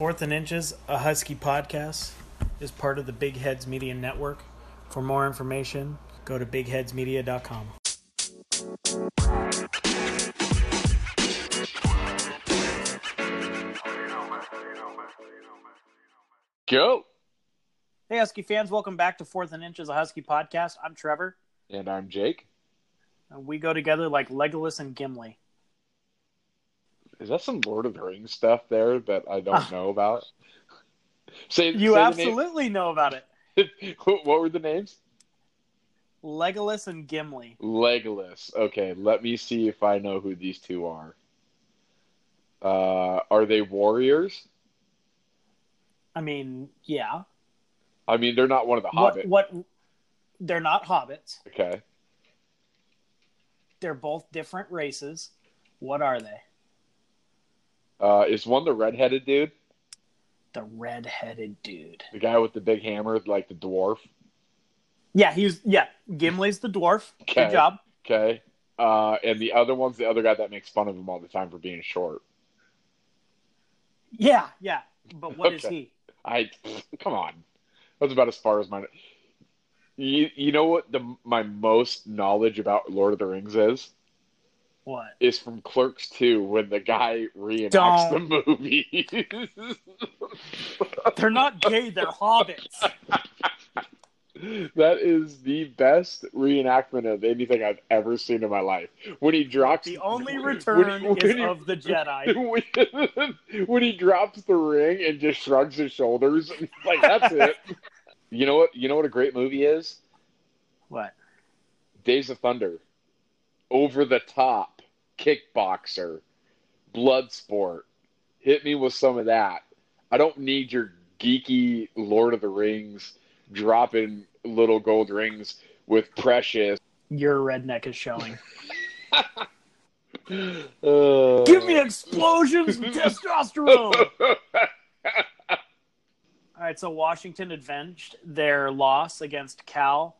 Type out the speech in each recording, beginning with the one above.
Fourth and Inches, a Husky podcast, is part of the Big Heads Media Network. For more information, go to bigheadsmedia.com. Go. Hey, Husky fans, welcome back to Fourth and Inches, a Husky podcast. I'm Trevor, And I'm Jake. and we go together like Legolas and Gimli. Is that some Lord of the Rings stuff there that I don't know about? Say You say absolutely know about it. what were the names? Legolas and Gimli. Legolas. Okay, let me see if I know who these two are. Uh, are they warriors? I mean, yeah. I mean, they're not one of the What, what? They're not hobbits. Okay. They're both different races. What are they? Uh, is one the redheaded dude? The red-headed dude. The guy with the big hammer, like the dwarf? Yeah, he's yeah. Gimli's the dwarf. Okay. Good job. Okay. Uh, and the other one's the other guy that makes fun of him all the time for being short. Yeah, yeah. But what is Okay. he? I come on. That's about as far as my. You you know what the my most knowledge about Lord of the Rings is What? is from Clerks two when the guy reenacts Don't. the movie. They're not gay. They're hobbits. that is the best reenactment of anything I've ever seen in my life. When he drops The only when he- return when is he- of the Jedi. when, when he drops the ring and just shrugs his shoulders, like that's it. You know what? You know what a great movie is? What? Days of Thunder, over the top, kickboxer, blood sport. Hit me with some of that. I don't need your geeky Lord of the Rings dropping little gold rings with precious. Your redneck is showing. Uh, Give me explosions and testosterone. All right, so Washington avenged their loss against Cal.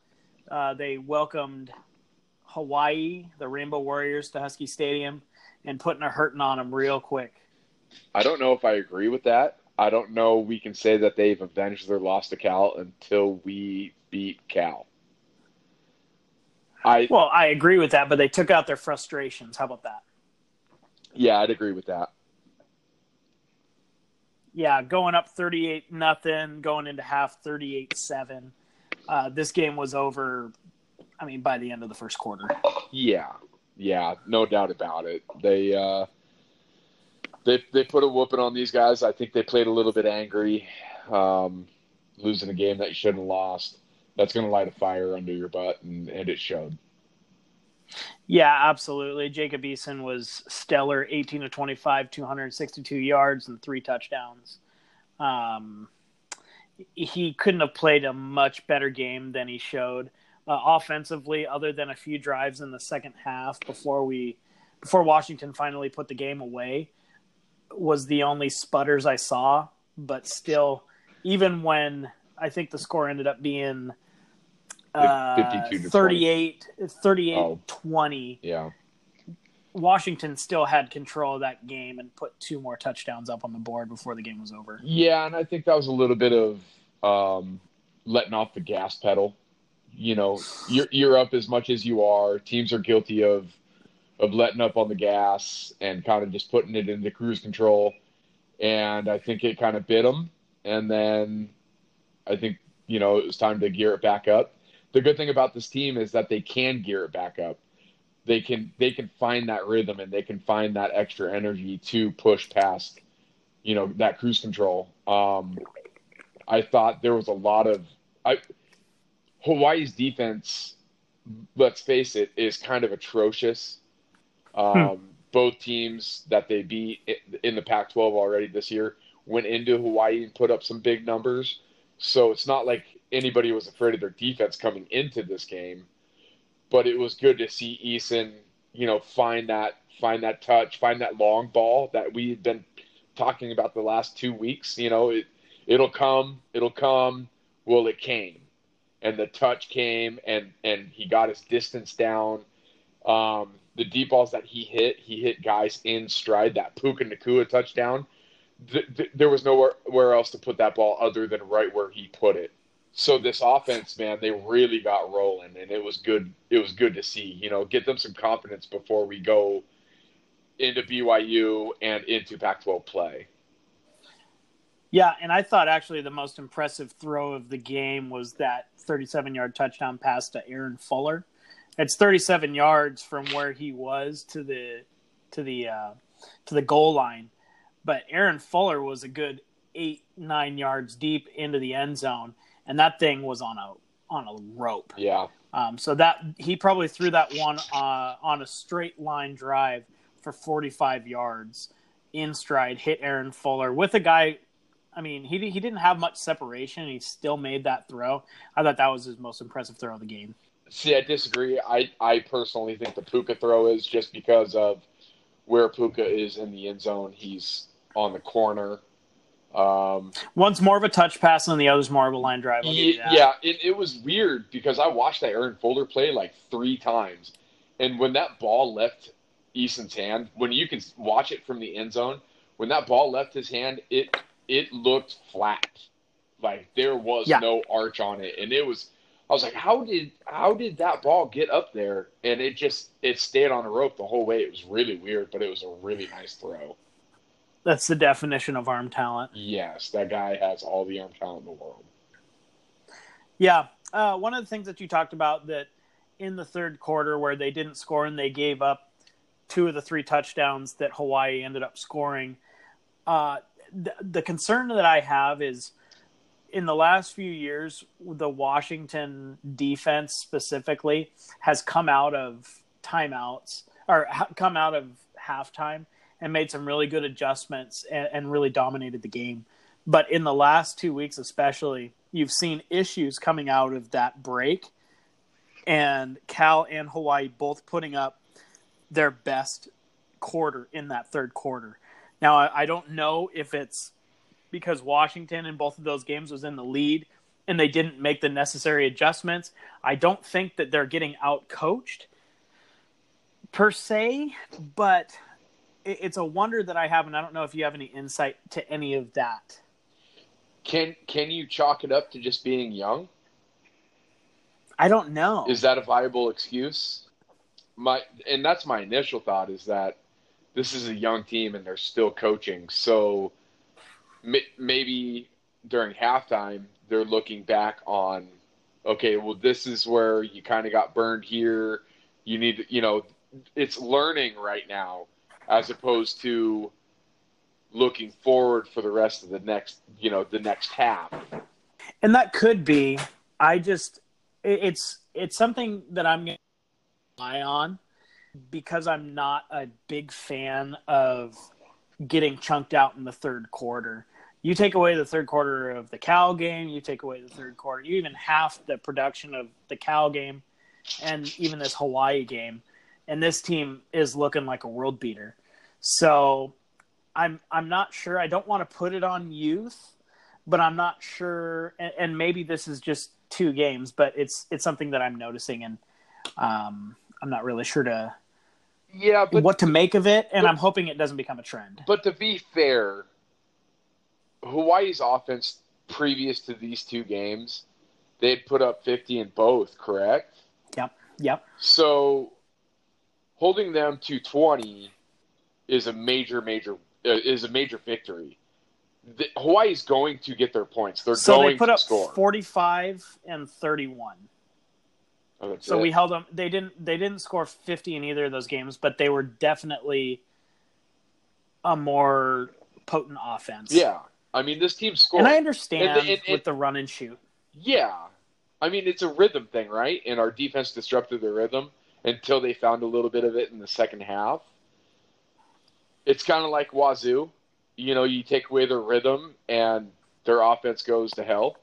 Uh, they welcomed Hawaii, the Rainbow Warriors, to Husky Stadium, and putting a hurting on them real quick. I don't know if I agree with that. I don't know we can say that they've avenged their loss to Cal until we beat Cal. I Well, I agree with that, but they took out their frustrations. How about that? yeah, I'd agree with that. Yeah, going up 38 nothing, going into half 38 7. Uh, this game was over, I mean, by the end of the first quarter. Yeah, yeah, no doubt about it. They uh, they they put a whooping on these guys. I think they played a little bit angry, um, losing a game that you shouldn't have lost. That's going to light a fire under your butt, and, and it showed. Yeah, absolutely. Jacob Eason was stellar 18 to 25, 262 yards, and three touchdowns. Um, he couldn't have played a much better game than he showed uh, offensively, other than a few drives in the second half before we before Washington finally put the game away. Was the only sputters I saw, but still, even when I think the score ended up being uh, 52 to 38, 38 Oh. 20. Yeah, Washington still had control of that game and put two more touchdowns up on the board before the game was over. yeah, and I think that was a little bit of um, letting off the gas pedal. You know, you're you're up as much as you are. Teams are guilty of of letting up on the gas and kind of just putting it into cruise control. And I think it kind of bit them. And then I think, you know, it was time to gear it back up. The good thing about this team is that they can gear it back up. They can they can find that rhythm and they can find that extra energy to push past, you know, that cruise control. Um, I thought there was a lot of I Hawaii's defense, let's face it, is kind of atrocious. Um, Both teams that they beat in the Pac 12 already this year went into Hawaii and put up some big numbers. So it's not like anybody was afraid of their defense coming into this game. But it was good to see Eason, you know, find that find that touch, find that long ball that we had been talking about the last two weeks. You know, it it'll come, it'll come. Well, it came, and the touch came, and and he got his distance down. Um, the deep balls that he hit, he hit guys in stride. That Puka Nacua touchdown, th- th- there was nowhere where else to put that ball other than right where he put it. So this offense, man, they really got rolling, and it was good. It was good to see. You know, get them some confidence before we go into BYU and into Pac-12 play. Yeah, and I thought actually the most impressive throw of the game was that 37-yard touchdown pass to Aaron Fuller. It's 37 yards from where he was to the to the uh, to the goal line, but Aaron Fuller was a good eight nine yards deep into the end zone, and that thing was on a on a rope. Yeah. Um, so that he probably threw that one uh, on a straight line drive for 45 yards in stride, hit Aaron Fuller with a guy. I mean, he he didn't have much separation. He still made that throw. I thought that was his most impressive throw of the game. See, I disagree. I, I personally think the Puka throw is just because of where Puka is in the end zone. He's on the corner. Um, One's more of a touch pass, and the other's more of a line drive. yeah, yeah it, it was weird because I watched that Aaron Fuller play like three times, and when that ball left Eason's hand, when you can watch it from the end zone, when that ball left his hand, it it looked flat, like there was Yeah. no arch on it, and it was. I was like, how did how did that ball get up there? And it just it stayed on a rope the whole way. It was really weird, but it was a really nice throw. That's the definition of arm talent. Yes, that guy has all the arm talent in the world. Yeah. Uh, one of the things that you talked about that in the third quarter where they didn't score and they gave up two of the three touchdowns that Hawaii ended up scoring. Uh, the, concern that I have is in the last few years, the Washington defense specifically has come out of timeouts or ha- come out of halftime and made some really good adjustments and, and really dominated the game. But in the last two weeks, especially, you've seen issues coming out of that break, and Cal and Hawaii both putting up their best quarter in that third quarter. Now, I, I don't know if it's because Washington in both of those games was in the lead and they didn't make the necessary adjustments. I don't think that they're getting out coached per se, but it, it's a wonder that I have, and I don't know if you have any insight to any of that. Can can you chalk it up to just being young? I don't know. Is that a viable excuse? My and that's my initial thought is that this is a young team and they're still coaching. So maybe during halftime they're looking back on okay, well this is where you kind of got burned here. You need you know, it's learning right now as opposed to looking forward for the rest of the next, you know, the next half. and that could be. I just it's it's something that I'm going to rely on because I'm not a big fan of getting chunked out in the third quarter. You take away the third quarter of the Cal game, you take away the third quarter, you even half the production of the Cal game and even this Hawaii game, and this team is looking like a world beater. So I'm I'm not sure. I don't want to put it on youth, but I'm not sure. And, and maybe this is just two games, but it's it's something that I'm noticing, and um, I'm not really sure to Yeah, but what to make of it, and but- I'm hoping it doesn't become a trend. But to be fair, Hawaii's offense previous to these two games, they had put up 50 in both, correct? Yep, yep. So holding them to 20 is a major, major uh, is a major victory. The, Hawaii's going to get their points. They're So going they put to up score. 45 and 31. Oh, So it. we held them. They didn't. They didn't score 50 in either of those games, but they were definitely a more potent offense. yeah. I mean, this team scored. and I understand And- and- and- with the run and shoot. Yeah. I mean, it's a rhythm thing, right? And our defense disrupted the rhythm until they found a little bit of it in the second half. It's kind of like Wazoo. You know, you take away their rhythm and their offense goes to hell.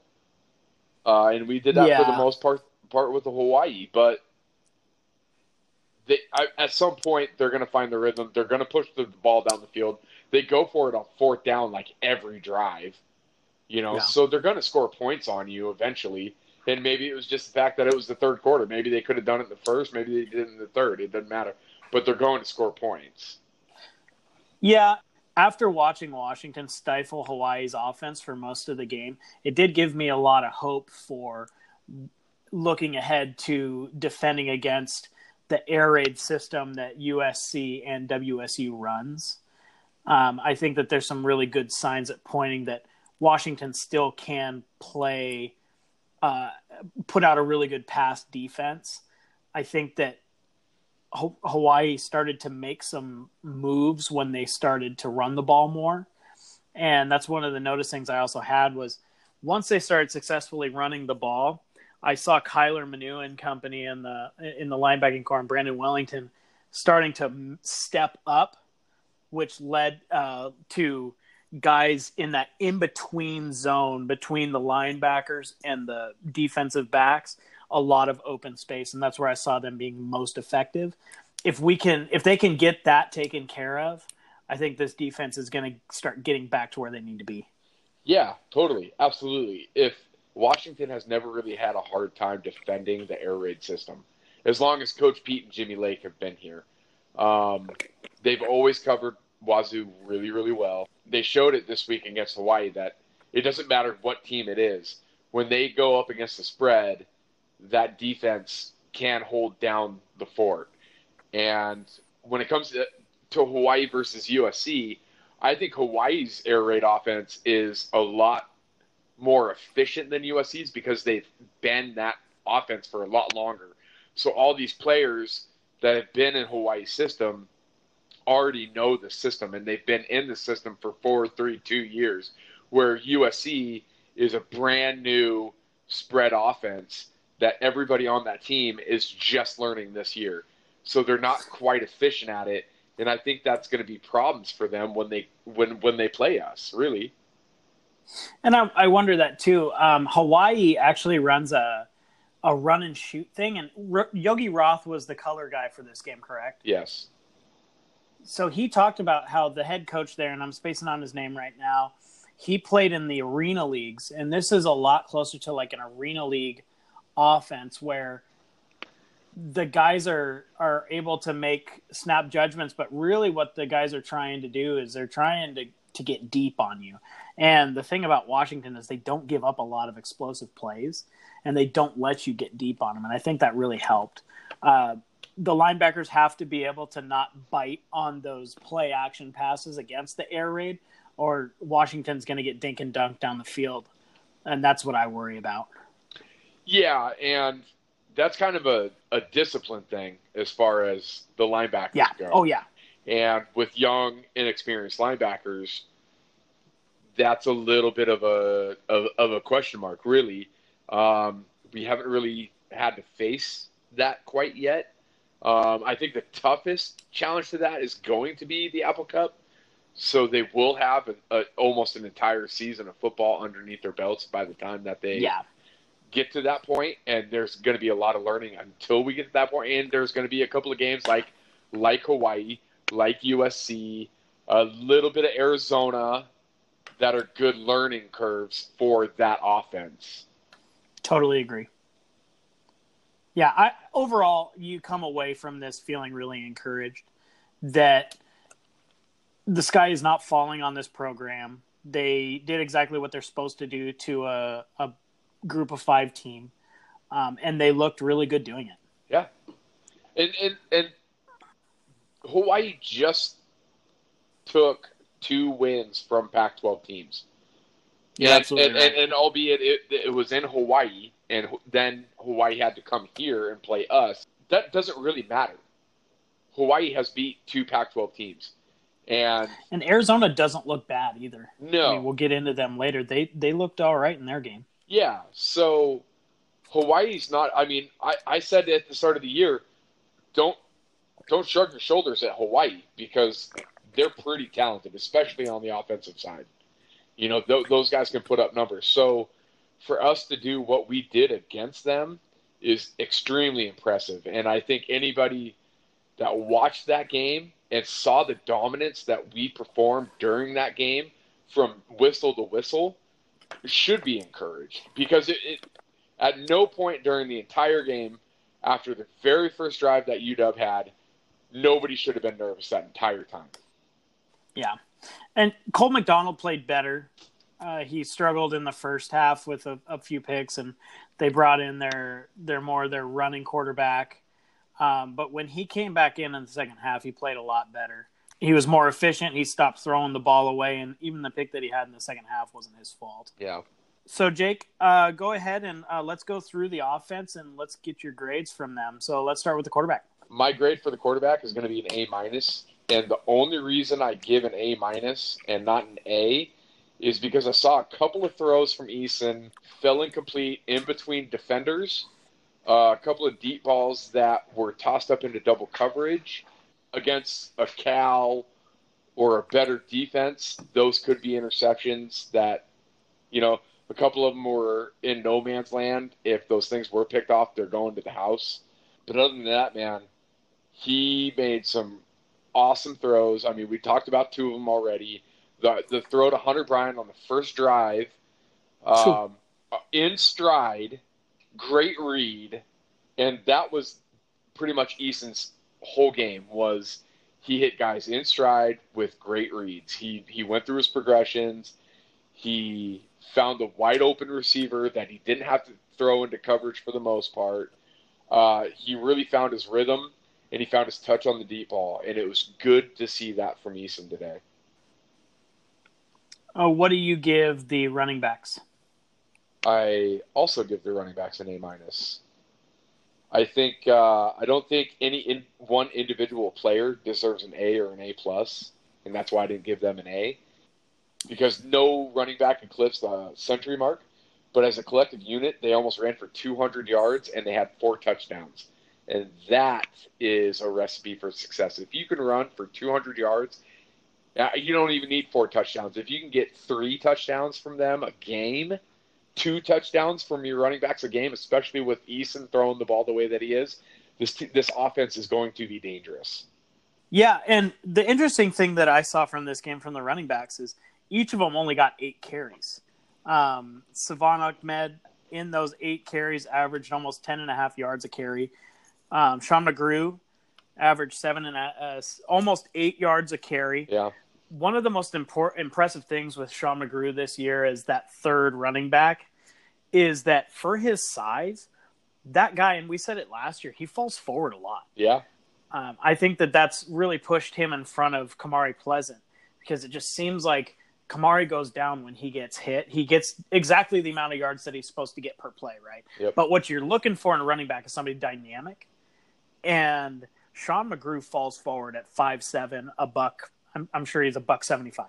Uh, and we did that for the most part part with the Hawaii, but they I, at some point they're going to find the rhythm. They're going to push the ball down the field. They go for it on fourth down like every drive. You know, Yeah. so they're going to score points on you eventually. And maybe it was just the fact that it was the third quarter. Maybe they could have done it in the first. Maybe they did it in the third. It doesn't matter. But they're going to score points. Yeah, after watching Washington stifle Hawaii's offense for most of the game, it did give me a lot of hope for looking ahead to defending against the air raid system that USC and WSU runs. Um, I think that there's some really good signs at pointing that Washington still can play, uh, put out a really good pass defense. I think that Hawaii started to make some moves when they started to run the ball more. And that's one of the notice things I also had was once they started successfully running the ball, I saw Kyler Manu and company in the in the linebacking corps and Brandon Wellington starting to step up, which led uh, to guys in that in between zone between the linebackers and the defensive backs a lot of open space, and that's where I saw them being most effective. If we can, if they can get that taken care of, I think this defense is going to start getting back to where they need to be. Yeah, totally, absolutely. If Washington has never really had a hard time defending the air raid system, as long as Coach Pete and Jimmy Lake have been here, um, they've always covered Wazoo really, really well. They showed it this week against Hawaii that it doesn't matter what team it is. When they go up against the spread, that defense can hold down the fort. And when it comes to, to Hawaii versus USC, I think Hawaii's air raid offense is a lot more efficient than USC's because they've been that offense for a lot longer. So all these players that have been in Hawaii's system already know the system and they've been in the system for four, three, two years, where USC is a brand new spread offense that everybody on that team is just learning this year. So they're not quite efficient at it, and I think that's going to be problems for them when they when when they play us. Really. And I, I wonder that too. Um, Hawaii actually runs a a run and shoot thing, and R- Yogi Roth was the color guy for this game, correct? Yes. So he talked about how the head coach there, and I'm spacing on his name right now. He played in the arena leagues, and this is a lot closer to like an arena league offense where the guys are are able to make snap judgments, but really what the guys are trying to do is they're trying to to get deep on you. And the thing about Washington is they don't give up a lot of explosive plays, and they don't let you get deep on them. And I think that really helped. Uh, the linebackers have to be able to not bite on those play action passes against the air raid, or Washington's going to get dink and dunk down the field, and that's what I worry about. Yeah, and that's kind of a, a discipline thing as far as the linebackers yeah. go. Oh yeah. And with young, inexperienced linebackers, that's a little bit of a of, of a question mark, really. Um, we haven't really had to face that quite yet. Um, I think the toughest challenge to that is going to be the Apple Cup. So they will have a, a, almost an entire season of football underneath their belts by the time that they yeah get to that point. point, and there's going to be a lot of learning until we get to that point. And there's going to be a couple of games like like Hawaii, like USC, a little bit of Arizona that are good learning curves for that offense. Totally agree. Yeah, I overall you come away from this feeling really encouraged that the sky is not falling on this program. They did exactly what they're supposed to do to a, a group of five team, um, and they looked really good doing it. Yeah, and and and Hawaii just took two wins from Pac-12 teams. Yeah, and, absolutely. And, right. and, and albeit it, it was in Hawaii, and then Hawaii had to come here and play us. That doesn't really matter. Hawaii has beat two Pac-12 teams, and and Arizona doesn't look bad either. No, I mean, we'll get into them later. They they looked all right in their game. Yeah, so Hawaii's not. I mean, I, I said at the start of the year, don't don't shrug your shoulders at Hawaii because they're pretty talented, especially on the offensive side. You know, th- those guys can put up numbers. So for us to do what we did against them is extremely impressive. And I think anybody that watched that game and saw the dominance that we performed during that game from whistle to whistle should be encouraged because it, it, at no point during the entire game after the very first drive that UW had, nobody should have been nervous that entire time. Yeah. And Cole McDonald played better. Uh, he struggled in the first half with a, a, few picks, and they brought in their their more their running quarterback. Um, but when he came back in in the second half, he played a lot better. He was more efficient. He stopped throwing the ball away, and even the pick that he had in the second half wasn't his fault. Yeah. So Jake, uh, go ahead and uh, let's go through the offense and let's get your grades from them. So let's start with the quarterback. My grade for the quarterback is going to be an A minus, and the only reason I give an A minus and not an A is because I saw a couple of throws from Eason fell incomplete in between defenders, uh, a couple of deep balls that were tossed up into double coverage against a Cal or a better defense. Those could be interceptions that, you know, a couple of them were in no man's land. If those things were picked off, they're going to the house. But other than that, man, he made some awesome throws. I mean, we talked about two of them already the the throw to Hunter Bryant on the first drive, um, in stride, great read, and that was pretty much Eason's whole game was he hit guys in stride with great reads. He he went through his progressions. He found a wide open receiver that he didn't have to throw into coverage for the most part. Uh, he really found his rhythm and he found his touch on the deep ball, and it was good to see that from Eason today. Oh, what do you give the running backs? I also give the running backs an A minus. I think uh, I don't think any in, one individual player deserves an A or an A plus, and that's why I didn't give them an A because no running back eclipsed the century mark. But as a collective unit, they almost ran for 200 yards and they had four touchdowns, and that is a recipe for success. If you can run for 200 yards you don't even need four touchdowns. If you can get three touchdowns from them a game, two touchdowns from your running backs a game, especially with Eason throwing the ball the way that he is, this this offense is going to be dangerous. Yeah, and the interesting thing that I saw from this game from the running backs is each of them only got eight carries. Um, Salvon Ahmed in those eight carries averaged almost ten and a half yards a carry. Um, Sean McGrew averaged seven and a, uh, almost eight yards a carry. Yeah one of the most important impressive things with Sean McGrew this year is that third running back is that for his size, that guy, and we said it last year, he falls forward a lot. Yeah. Um, I think that that's really pushed him in front of Kamari Pleasant because it just seems like Kamari goes down when he gets hit. He gets exactly the amount of yards that he's supposed to get per play, right? Yep. But what you're looking for in a running back is somebody dynamic. And Sean McGrew falls forward at five seven, a buck I'm, I'm sure he's a buck 75.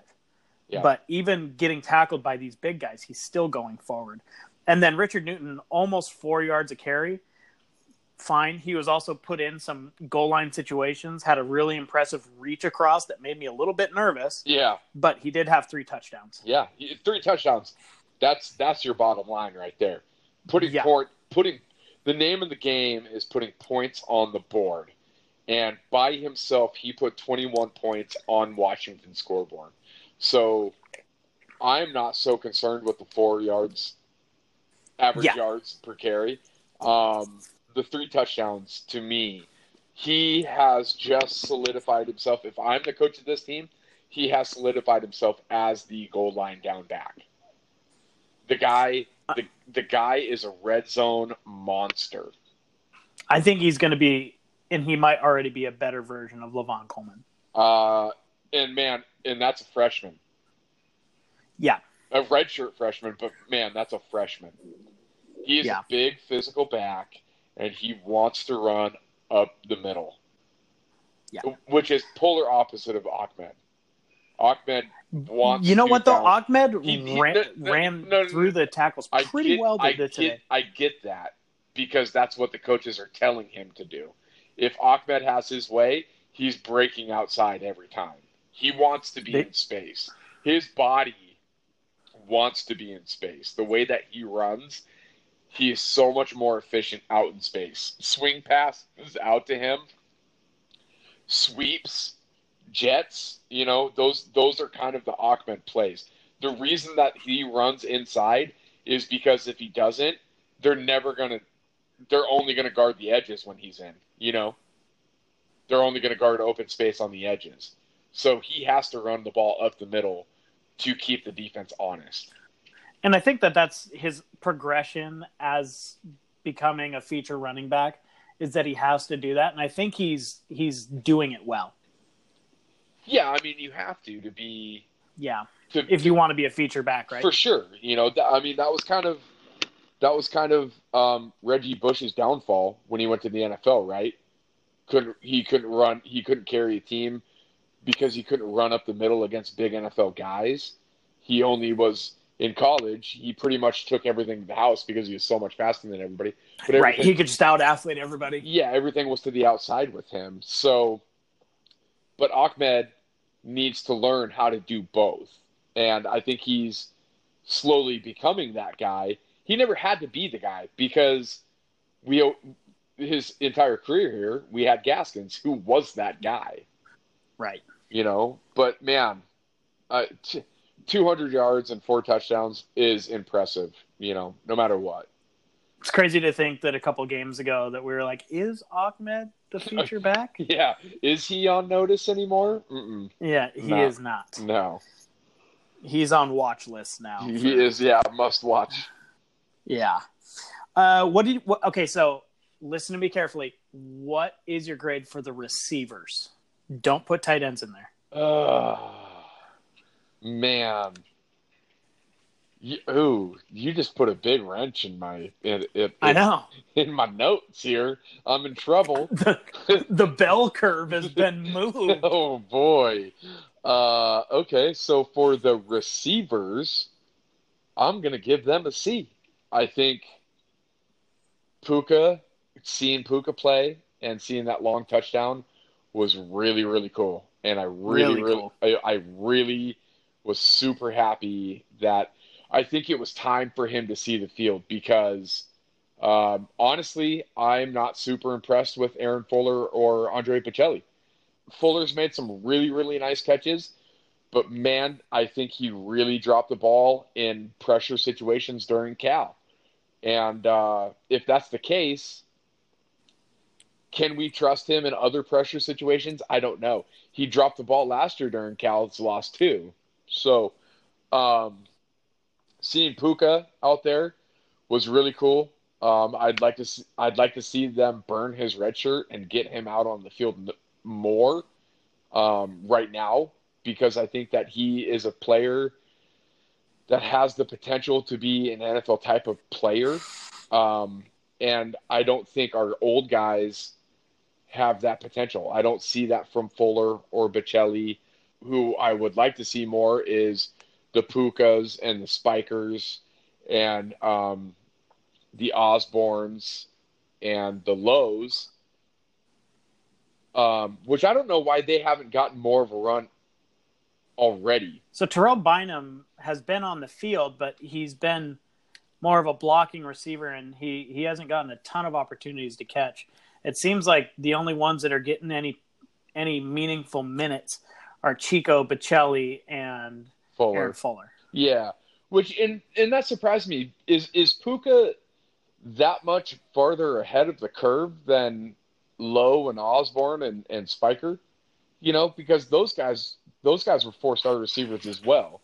Yeah. But even getting tackled by these big guys, he's still going forward. And then Richard Newton, almost four yards a carry. Fine. He was also put in some goal line situations, had a really impressive reach across that made me a little bit nervous. Yeah. But he did have three touchdowns. Yeah. Three touchdowns. That's that's your bottom line right there. Putting yeah. port putting the name of the game is putting points on the board and by himself he put 21 points on Washington scoreboard. So I'm not so concerned with the four yards average yeah. yards per carry. Um, the three touchdowns to me, he has just solidified himself. If I'm the coach of this team, he has solidified himself as the goal line down back. The guy, the the guy is a red zone monster. I think he's going to be and he might already be a better version of Lavon Coleman. Uh, and man, and that's a freshman. Yeah, a redshirt freshman, but man, that's a freshman. He is yeah. a big physical back, and he wants to run up the middle. Yeah, which is polar opposite of Ahmed. Ahmed wants. You know what though? Ahmed he, he, ran, no, ran no, no, through the tackles pretty get, well I get, today. I get that because that's what the coaches are telling him to do if Ahmed has his way, he's breaking outside every time. He wants to be they, in space. His body wants to be in space. The way that he runs, he is so much more efficient out in space. Swing pass is out to him. Sweeps, jets, you know, those those are kind of the Ahmed plays. The reason that he runs inside is because if he doesn't, they're never gonna they're only gonna guard the edges when he's in you know, they're only to guard open space on the edges. So he has to run the ball up the middle to keep the defense honest. And I think that that's his progression as becoming a feature running back is that he has to do that, and I think he's he's doing it well. Yeah, I mean, you have to to be. Yeah, to, if you want to be a feature back, right? For sure. You know, I mean, that was kind of that was kind of um, Reggie Bush's downfall when he went to the NFL, right? Couldn't he couldn't run he couldn't carry a team because he couldn't run up the middle against big NFL guys. He only was in college. He pretty much took everything to the house because he was so much faster than everybody. But right, he could just out athlete everybody. Yeah, everything was to the outside with him. So, but Ahmed needs to learn how to do both, and I think he's slowly becoming that guy. He never had to be the guy because we his entire career here we had Gaskins who was that guy. Right. You know, but man, uh, t- 200 yards and four touchdowns is impressive, you know, no matter what. It's crazy to think that a couple games ago that we were like, is Ahmed the feature back? yeah. Is he on notice anymore? Mm-mm. Yeah, he no. is not. No. He's on watch list now. He for... is, yeah, must watch. Yeah. Uh, what did what, okay? So listen to me carefully. What is your grade for the receivers? Don't put tight ends in there. Uh, man. You, ooh, you just put a big wrench in my. In, in, I know. In my notes here, I'm in trouble. the, the bell curve has been moved. oh boy. Uh, okay, so for the receivers, I'm gonna give them a C. I think Puka, seeing Puka play and seeing that long touchdown was really really cool, and I really really, really cool. I, I really was super happy that I think it was time for him to see the field because um, honestly, I'm not super impressed with Aaron Fuller or Andre Baccellia. Fuller's made some really, really nice catches, but man, I think he really dropped the ball in pressure situations during Cal. And uh, if that's the case, can we trust him in other pressure situations? I don't know. He dropped the ball last year during Cal's loss too. So, um, seeing Puka out there was really cool. Um, I'd like to see, I'd like to see them burn his red shirt and get him out on the field more um, right now because I think that he is a player that has the potential to be an NFL type of player. Um, and I don't think our old guys have that potential. I don't see that from Fuller or Baccellia. Who I would like to see more is the Pukas and the Spikers and um, the Osbornes and the Lows, um, which I don't know why they haven't gotten more of a run already. So Terrell Bynum has been on the field, but he's been more of a blocking receiver, and he he hasn't gotten a ton of opportunities to catch. It seems like the only ones that are getting any any meaningful minutes are Chico Baccellia and Fuller. Aaron Fuller. Yeah, which and and that surprised me. Is is Puka that much farther ahead of the curve than Lowe and Osborne and and Spiker? You know, because those guys those guys were four star receivers as well.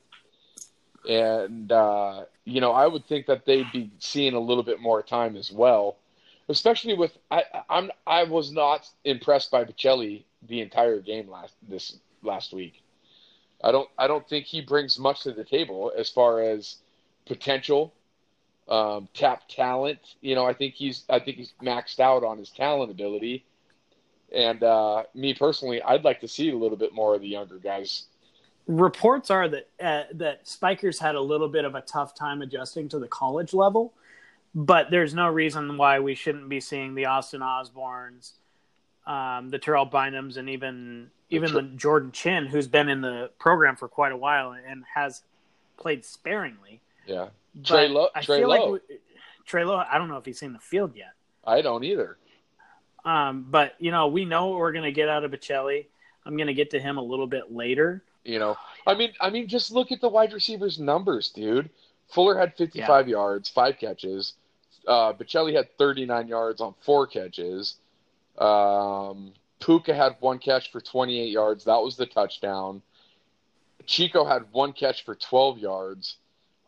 And uh, you know, I would think that they'd be seeing a little bit more time as well, especially with I I'm I was not impressed by Baccellia the entire game last this last week. I don't I don't think he brings much to the table as far as potential, um, tap talent. You know, I think he's I think he's maxed out on his talent ability. And uh, me personally, I'd like to see a little bit more of the younger guys. Reports are that uh, that Spikers had a little bit of a tough time adjusting to the college level, but there's no reason why we shouldn't be seeing the Austin Osbornes, um, the Terrell Bynums, and even even the Jordan Chin, who's been in the program for quite a while and has played sparingly. Yeah, Trey Lowe. I Trey feel Lowe. like Trey Lowe. I don't know if he's seen the field yet. I don't either. Um, but you know, we know what we're going to get out of Baccellia. I'm going to get to him a little bit later. You know, I mean, I mean, just look at the wide receivers' numbers, dude. Fuller had 55 yeah. yards, five catches. Uh, Baccellia had 39 yards on four catches. Um, Puka had one catch for 28 yards. That was the touchdown. Chico had one catch for 12 yards.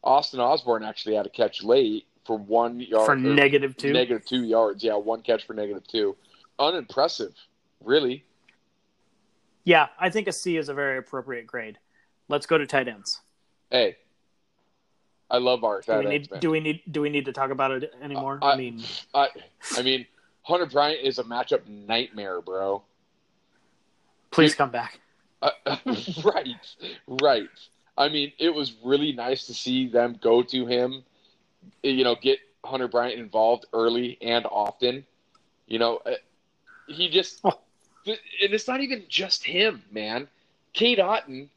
Austin Osborne actually had a catch late for one yard for negative two. Negative two yards. Yeah, one catch for negative two. Unimpressive, really. Yeah, I think a C is a very appropriate grade. Let's go to tight ends. Hey, I love our tight do we ends. Need, do we need do we need to talk about it anymore? I, I mean, I, I mean, Hunter Bryant is a matchup nightmare, bro. Please come back. Uh, right, right. I mean, it was really nice to see them go to him. You know, get Hunter Bryant involved early and often. You know, uh, he just, oh. and it's not even just him, man. Cade Otton,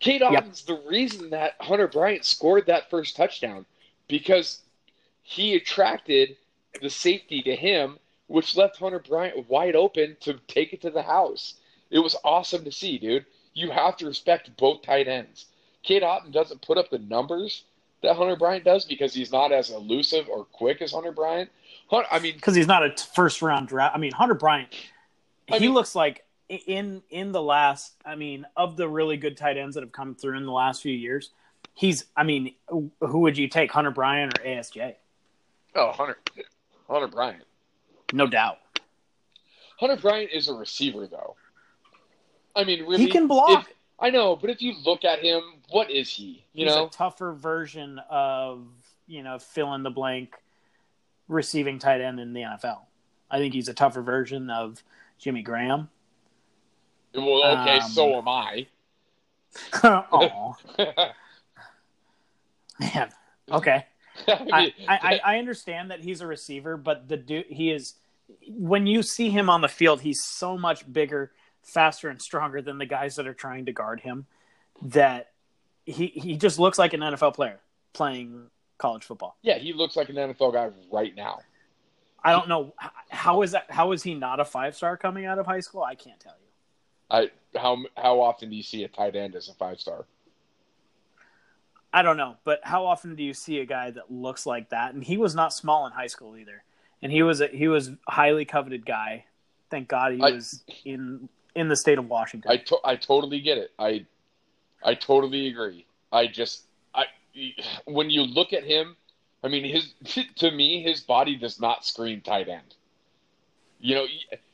Cade Otton's yep. the reason that Hunter Bryant scored that first touchdown because he attracted the safety to him, which left Hunter Bryant wide open to take it to the house. It was awesome to see, dude. You have to respect both tight ends. Cade Otton doesn't put up the numbers that Hunter Bryant does because he's not as elusive or quick as Hunter Bryant. Hunter, I mean, because he's not a first round draft. I mean, Hunter Bryant, I he mean, looks like in in the last, I mean, of the really good tight ends that have come through in the last few years, he's. I mean, who would you take, Hunter Bryant or ASJ? Oh, Hunter, Hunter Bryant, no doubt. Hunter Bryant is a receiver, though. I mean, really, he can block. If, I know, but if you look at him, what is he? You He's know, a tougher version of you know fill in the blank receiving tight end in the NFL. I think he's a tougher version of Jimmy Graham. Well, okay, um, so am I. oh, man. Okay. I, I, I understand that he's a receiver, but the dude he is when you see him on the field, he's so much bigger, faster, and stronger than the guys that are trying to guard him that he he just looks like an NFL player playing college football. Yeah, he looks like an NFL guy right now. I don't know how is that how is he not a five star coming out of high school? I can't tell you. I how how often do you see a tight end as a five star? I don't know, but how often do you see a guy that looks like that? And he was not small in high school either, and he was a, he was a highly coveted guy. Thank God he I, was in in the state of Washington. I to, I totally get it. I I totally agree. I just I when you look at him, I mean his to me his body does not scream tight end. You know,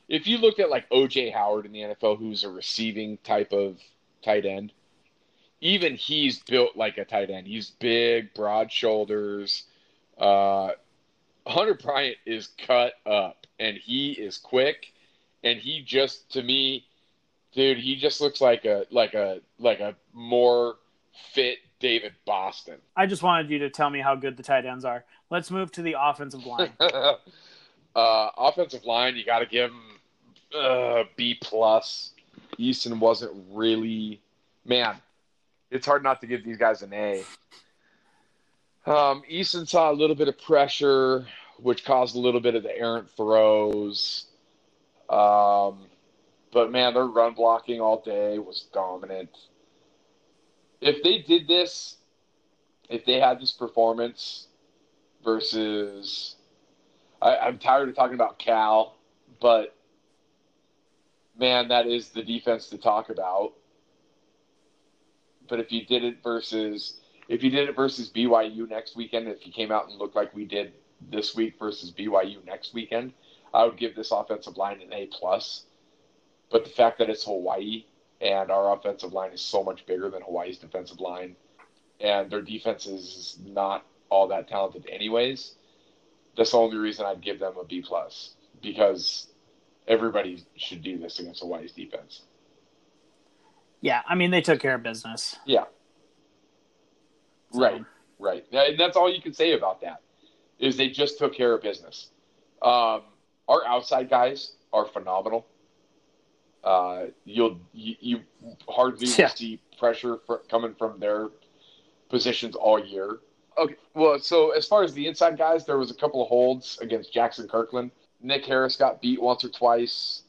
if you looked at like OJ Howard in the NFL, who's a receiving type of tight end, even he's built like a tight end. He's big, broad shoulders. Uh, Hunter Bryant is cut up and he is quick, and he just to me, dude, he just looks like a like a like a more fit David Boston. I just wanted you to tell me how good the tight ends are. Let's move to the offensive line. uh, offensive line, you got to give them uh, B plus. Eason wasn't really man. It's hard not to give these guys an A. Um, Eason saw a little bit of pressure, which caused a little bit of the errant throws. Um, but man, their run blocking all day was dominant. If they did this, if they had this performance versus, I, I'm tired of talking about Cal, but man, that is the defense to talk about. But if you did it versus if you did it versus BYU next weekend, if you came out and looked like we did this week versus BYU next weekend, I would give this offensive line an A plus. But the fact that it's Hawaii and our offensive line is so much bigger than Hawaii's defensive line, and their defense is not all that talented anyways, that's the only reason I'd give them a B plus because everybody should do this against Hawaii's defense. Yeah, I mean they took care of business. Yeah. So. Right, right. And that's all you can say about that is they just took care of business. Um, our outside guys are phenomenal. Uh, you'll you, you hardly yeah. see pressure for, coming from their positions all year. Okay, well, so as far as the inside guys, there was a couple of holds against Jackson Kirkland. Nick Harris got beat once or twice,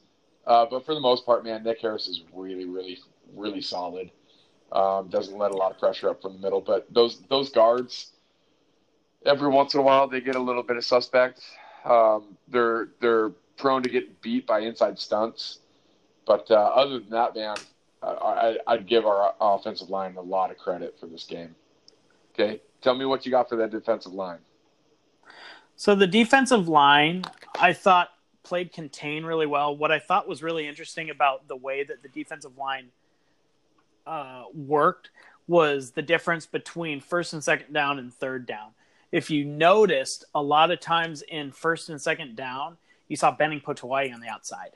uh, but for the most part, man, Nick Harris is really, really, really solid. Um, doesn't let a lot of pressure up from the middle, but those those guards, every once in a while, they get a little bit of suspect. Um, they're they're prone to get beat by inside stunts. But uh, other than that, man, I, I'd give our offensive line a lot of credit for this game. Okay, tell me what you got for that defensive line. So the defensive line, I thought played contain really well. What I thought was really interesting about the way that the defensive line uh, worked was the difference between first and second down and third down. If you noticed, a lot of times in first and second down, you saw Benning Potoa'e on the outside.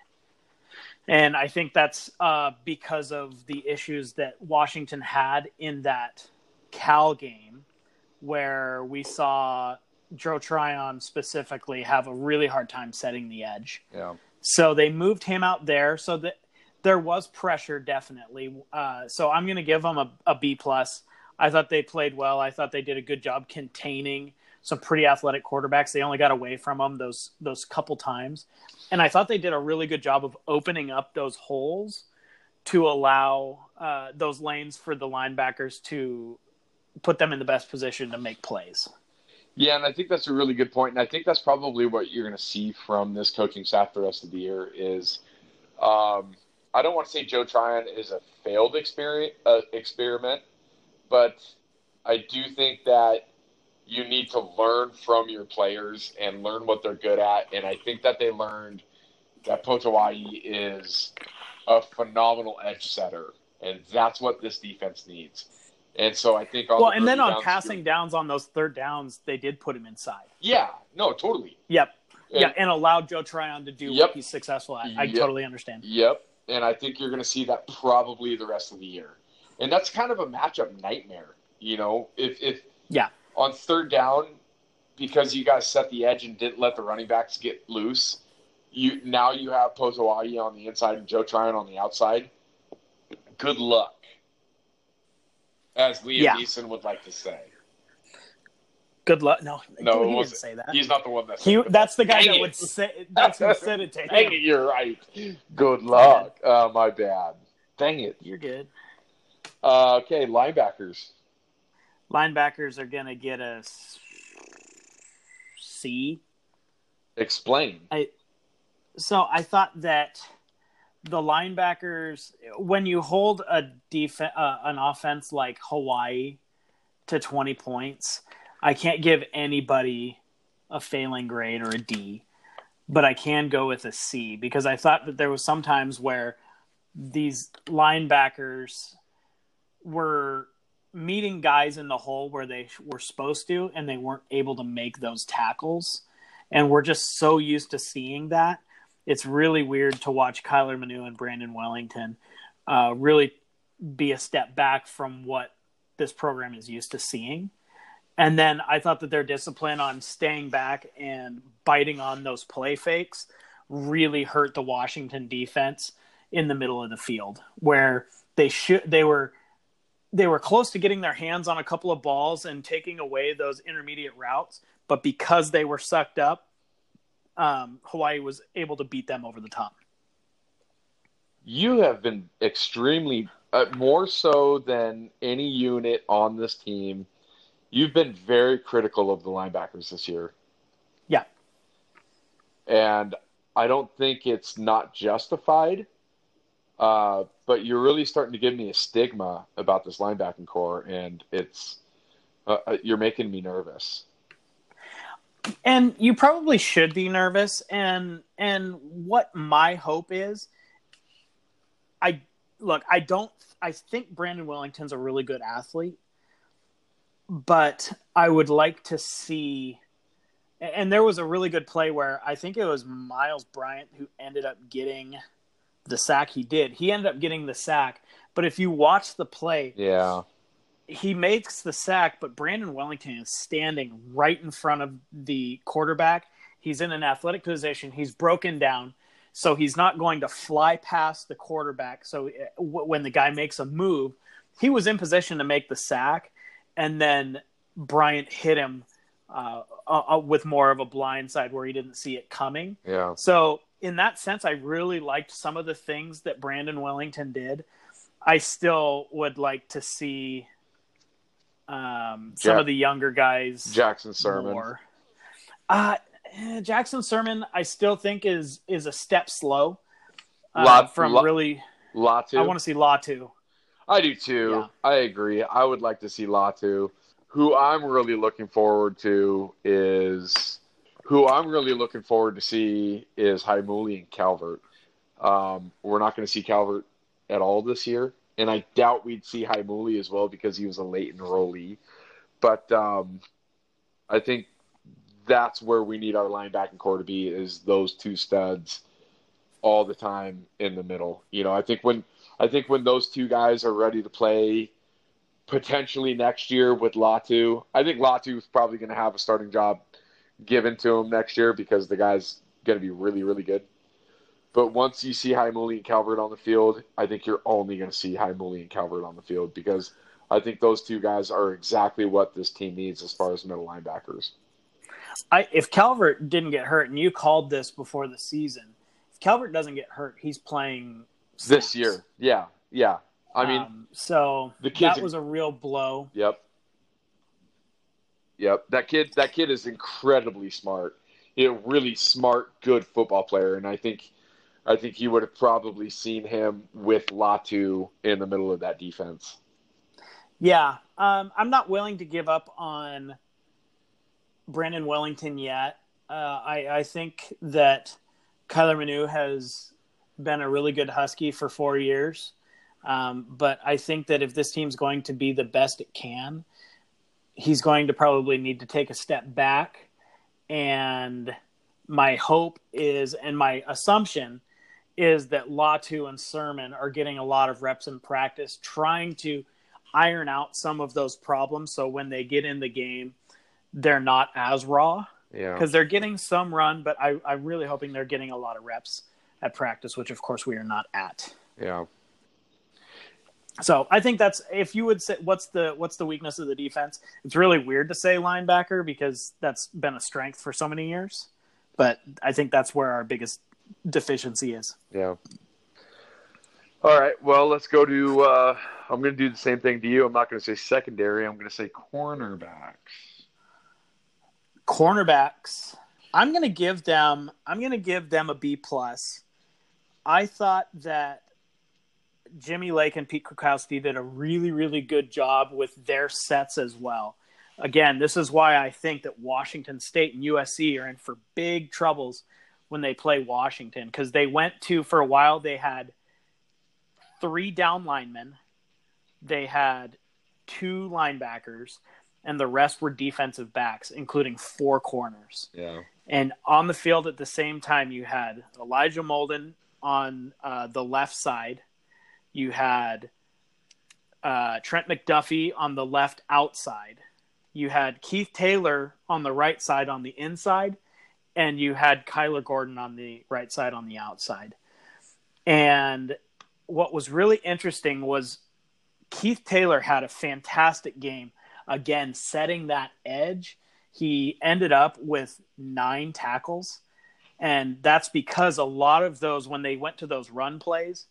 And I think that's uh, because of the issues that Washington had in that Cal game, where we saw Joe Tryon specifically have a really hard time setting the edge. Yeah. So they moved him out there so that there was pressure definitely. Uh, so I'm going to give them a, a B plus. I thought they played well. I thought they did a good job containing some pretty athletic quarterbacks. They only got away from them those those couple times, and I thought they did a really good job of opening up those holes to allow uh, those lanes for the linebackers to put them in the best position to make plays. Yeah, and I think that's a really good point, and I think that's probably what you're going to see from this coaching staff the rest of the year. Is um, I don't want to say Joe Tryon is a failed experience, uh, experiment, but I do think that you need to learn from your players and learn what they're good at. And I think that they learned that Potoa'e is a phenomenal edge setter, and that's what this defense needs. And so I think well, and then on passing downs on those third downs, they did put him inside. Yeah, no, totally. Yep. And, yeah, and allowed Joe Tryon to do yep. what he's successful at. I yep. totally understand. Yep. And I think you're going to see that probably the rest of the year. And that's kind of a matchup nightmare, you know, if if yeah on third down because you guys set the edge and didn't let the running backs get loose. You now you have Potoa'e on the inside and Joe Tryon on the outside. Good luck, as Liam yeah. Neeson would like to say. Good luck. No, no, he didn't say that. He's not the one that. He, that's the guy Dang that it. would say. That's who said it to him. Dang it, you're right. Good luck. Uh, my bad. Dang it. You're good. Uh, okay, linebackers linebackers are going to get a C. Explain. I so I thought that the linebackers when you hold a defense uh, an offense like Hawaii to 20 points, I can't give anybody a failing grade or a D, but I can go with a C because I thought that there was sometimes where these linebackers were meeting guys in the hole where they were supposed to and they weren't able to make those tackles. And we're just so used to seeing that. It's really weird to watch Kyler Manu and Brandon Wellington uh, really be a step back from what this program is used to seeing. And then I thought that their discipline on staying back and biting on those play fakes really hurt the Washington defense in the middle of the field, where they should they were they were close to getting their hands on a couple of balls and taking away those intermediate routes, but because they were sucked up, um, Hawaii was able to beat them over the top. You have been extremely uh, more so than any unit on this team. You've been very critical of the linebackers this year. Yeah. And I don't think it's not justified. Uh, but you're really starting to give me a stigma about this linebacking corps, and it's uh, uh, you're making me nervous. And you probably should be nervous. And and what my hope is, I look. I don't. I think Brandon Wellington's a really good athlete, but I would like to see. And there was a really good play where I think it was Myles Bryant who ended up getting the sack he did. He ended up getting the sack, but if you watch the play, yeah, he makes the sack, but Brandon Wellington is standing right in front of the quarterback. He's in an athletic position. He's broken down, so he's not going to fly past the quarterback. So eh, when the guy makes a move, he was in position to make the sack, and then Bryant hit him uh, uh, uh with more of a blind side where he didn't see it coming. Yeah. So in that sense, I really liked some of the things that Brandon Wellington did. I still would like to see um, some Jack- of the younger guys Jackson Sirmon. More. Uh, eh, Jackson Sirmon, I still think is is a step slow uh, Lot- from lot- really. Latu. I want to see Latu. I do too. Yeah. I agree. I would like to see Latu. Who I'm really looking forward to is who I'm really looking forward to see is Heimuli and Calvert. Um, we're not going to see Calvert at all this year, and I doubt we'd see Heimuli as well because he was a late enrollee. But um, I think that's where we need our linebacking corps to be is those two studs all the time in the middle. You know, I think when I think when those two guys are ready to play potentially next year with Latu, I think Latu is probably going to have a starting job given to him next year because the guy's going to be really, really good. But once you see Heimuli and Calvert on the field, I think you're only going to see Heimuli and Calvert on the field because I think those two guys are exactly what this team needs as far as middle linebackers. I if Calvert didn't get hurt, and you called this before the season, if Calvert doesn't get hurt, he's playing This year, yeah, yeah. I mean, Um, so the kids that was a real blow. Yep. Yep. That kid that kid is incredibly smart. He's a really smart, good football player. And I think I think you would have probably seen him with Latu in the middle of that defense. Yeah, um, I'm not willing to give up on Brandon Wellington yet. Uh, I, I think that Kyler Manu has been a really good Husky for four years. Um, but I think that if this team's going to be the best it can, he's going to probably need to take a step back. And my hope is, and my assumption is that Latu and Sirmon are getting a lot of reps in practice, trying to iron out some of those problems. So when they get in the game, they're not as raw Yeah. because they're getting some run, but I, I'm really hoping they're getting a lot of reps at practice, which of course we are not at. Yeah. So I think that's if you would say what's the what's the weakness of the defense. It's really weird to say linebacker because that's been a strength for so many years, but I think that's where our biggest deficiency is. Yeah. All right. Well, let's go to. Uh, I'm going to do the same thing to you. I'm not going to say secondary. I'm going to say cornerbacks. cornerbacks i'm going to give them i'm going to give them a b plus i thought that jimmy lake and pete kwiatkowski did a really really good job with their sets as well again this is why i think that washington state and usc are in for big troubles when they play washington because they went to for a while they had three down linemen they had two linebackers and the rest were defensive backs, including four corners. Yeah. And on the field at the same time, you had Elijah Molden on uh, the left side. You had uh, Trent McDuffie on the left outside. You had Keith Taylor on the right side on the inside. And you had Kyler Gordon on the right side on the outside. And what was really interesting was Keith Taylor had a fantastic game again setting that edge he ended up with nine tackles and that's because a lot of those when they went to those run plays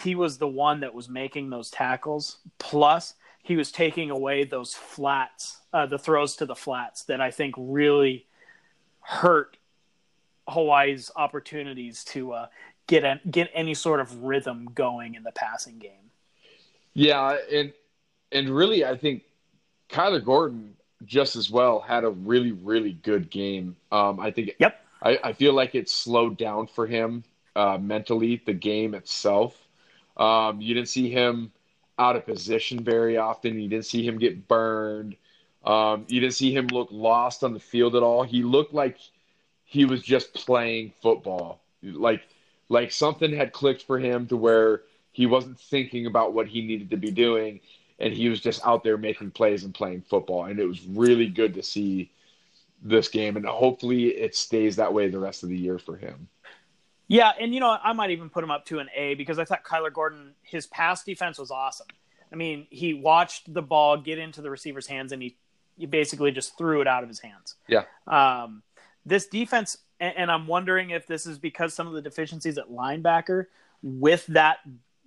he was the one that was making those tackles plus he was taking away those flats uh, the throws to the flats that i think really hurt hawaii's opportunities to uh, get a, get any sort of rhythm going in the passing game Yeah, and and really, I think Kyler Gordon just as well had a really really good game. Um, I think. Yep. I, I feel like it slowed down for him uh, mentally. The game itself. Um, you didn't see him out of position very often. You didn't see him get burned. Um, you didn't see him look lost on the field at all. He looked like he was just playing football. Like like something had clicked for him to where he wasn't thinking about what he needed to be doing and he was just out there making plays and playing football and it was really good to see this game and hopefully it stays that way the rest of the year for him Yeah, and you know, I might even put him up to an A because I thought Kyler Gordon, his pass defense was awesome. I mean, he watched the ball get into the receiver's hands and he, he basically just threw it out of his hands. Yeah. Um, this defense, and, and I'm wondering if this is because some of the deficiencies at linebacker with that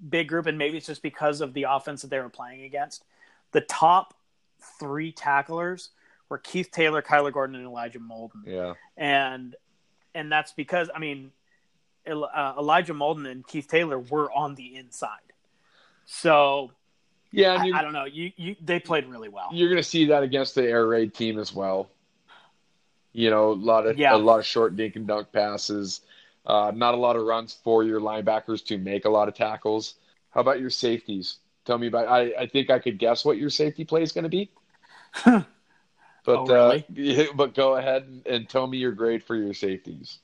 big group, and maybe it's just because of the offense that they were playing against. The top three tacklers were Keith Taylor, Kyler Gordon, and Elijah Molden. Yeah. And and that's because I mean, uh, Elijah Molden and Keith Taylor were on the inside. So yeah, I, I, don't know. You, you they played really well. You're going to see that against the air raid team as well. You know, a lot of yeah. a lot of short dink and dunk passes. Uh, not a lot of runs for your linebackers to make a lot of tackles. How about your safeties? Tell me about. I, I think I could guess what your safety play is going to be. but oh, really? uh, but go ahead and tell me your grade for your safeties.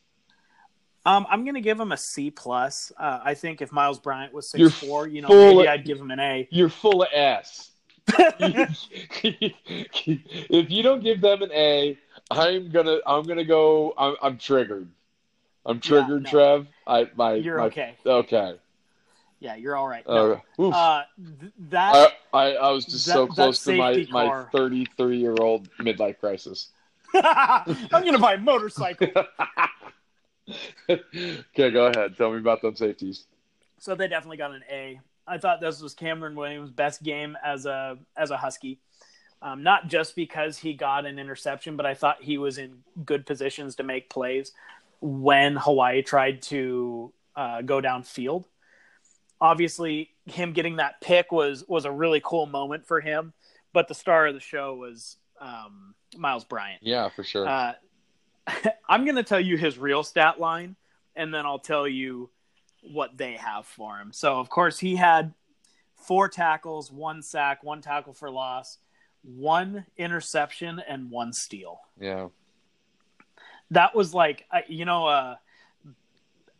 Um, I'm going to give him a C plus. Uh, I think if Myles Bryant was six four, you know, maybe of, I'd give him an A. You're full of S. if you don't give them an A, I'm gonna I'm gonna go. I'm, I'm triggered. I'm triggered, yeah, no. Trev. I my you're my, okay. Okay. Yeah, you're all right. No. Uh, uh, th- that I, I, I was just that, so close to my my 33 year old midlife crisis. I'm gonna buy a motorcycle. okay, go ahead. Tell me about them safeties. So they definitely got an A. I thought this was Cameron Williams' best game as a as a Husky. Um, not just because he got an interception, but I thought he was in good positions to make plays when Hawaii tried to uh, go downfield. Obviously, him getting that pick was was a really cool moment for him. But the star of the show was um, Myles Bryant. Yeah, for sure. Uh, I'm going to tell you his real stat line, and then I'll tell you what they have for him. So, of course, he had four tackles, one sack, one tackle for loss, one interception, and one steal. Yeah. That was like, you know, uh,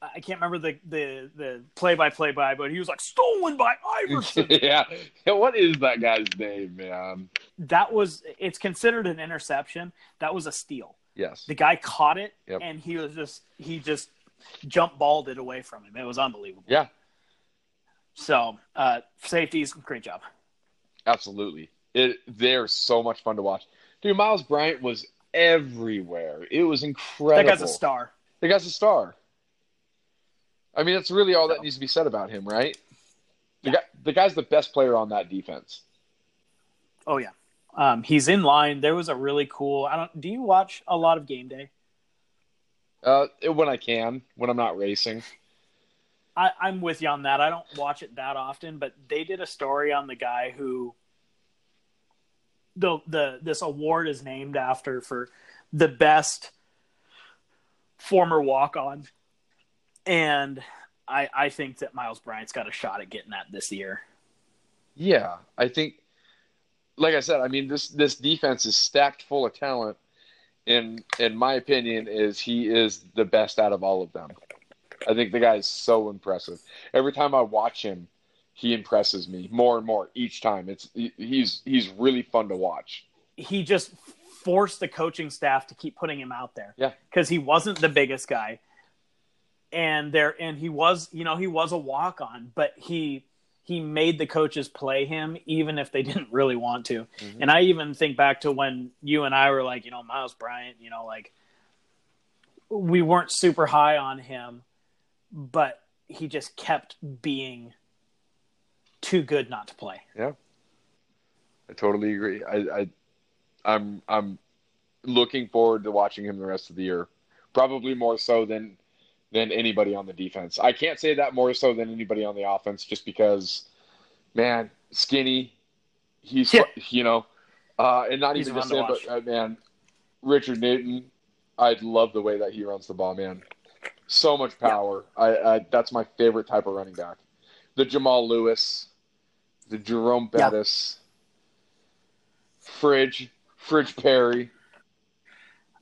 I can't remember the the the play by play by, but he was like stolen by Iverson. yeah. What is that guy's name, man? That was it's considered an interception. That was a steal. Yes. The guy caught it yep. and he was just he just jump balled it away from him. It was unbelievable. Yeah. So, uh safeties, great job. Absolutely. It they're so much fun to watch. Dude, Myles Bryant was everywhere. It was incredible. That guy's a star. That guy's a star. I mean, that's really all that needs to be said about him, right? The, yeah. guy, the guy's the best player on that defense. Oh yeah, um, he's in line. There was a really cool. I don't. Do you watch a lot of game day? Uh, when I can, when I'm not racing. I, I'm with you on that. I don't watch it that often, but they did a story on the guy who the the this award is named after for the best former walk on and I I think that Myles Bryant's got a shot at getting that this year. Yeah, I think, like I said, I mean this this defense is stacked full of talent. In in my opinion, is he is the best out of all of them. I think the guy is so impressive. Every time I watch him, he impresses me more and more each time. It's he's he's really fun to watch. He just forced the coaching staff to keep putting him out there. Yeah, because he wasn't the biggest guy and there and he was you know he was a walk on but he he made the coaches play him even if they didn't really want to. Mm-hmm. and i even think back to when you and i were like you know myles bryant you know like we weren't super high on him but he just kept being too good not to play. Yeah. I totally agree. I, I i'm i'm looking forward to watching him the rest of the year probably more so than than anybody on the defense. I can't say that more so than anybody on the offense, just because, man, skinny. He's yeah. you know, uh, and not he's even just him, but uh, man, Richard Newton. I love the way that he runs the ball, man. So much power. Yeah. I, I, that's my favorite type of running back. The Jamal Lewis, the Jerome Bettis, yeah. Fridge, Fridge Perry.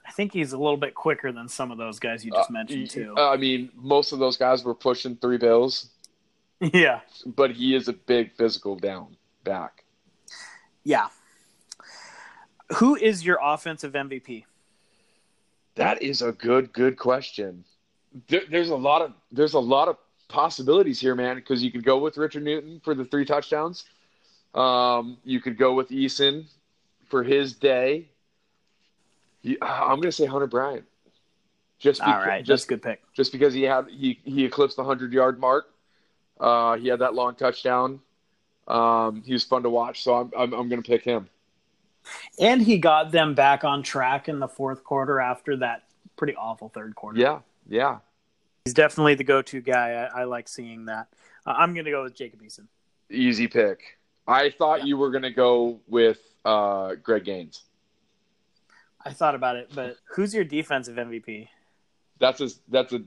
I think he's a little bit quicker than some of those guys you just uh, mentioned too. I mean, most of those guys were pushing three bills. Yeah, but he is a big physical down back. Yeah. Who is your offensive MVP? That is a good, good question. There, there's a lot of there's a lot of possibilities here, man. Because you could go with Richard Newton for the three touchdowns. Um, you could go with Eason for his day. I'm going to say Hunter Bryant. Just because, all right, just, good pick. Just because he had he he eclipsed the hundred yard mark. Uh, he had that long touchdown. Um, he was fun to watch, so I'm I'm, I'm going to pick him. And he got them back on track in the fourth quarter after that pretty awful third quarter. Yeah, yeah. He's definitely the go-to guy. I, I like seeing that. Uh, I'm going to go with Jacob Eason. Easy pick. I thought you were going to go with uh, Greg Gaines. I thought about it, but who's your defensive MVP? That's a that's a.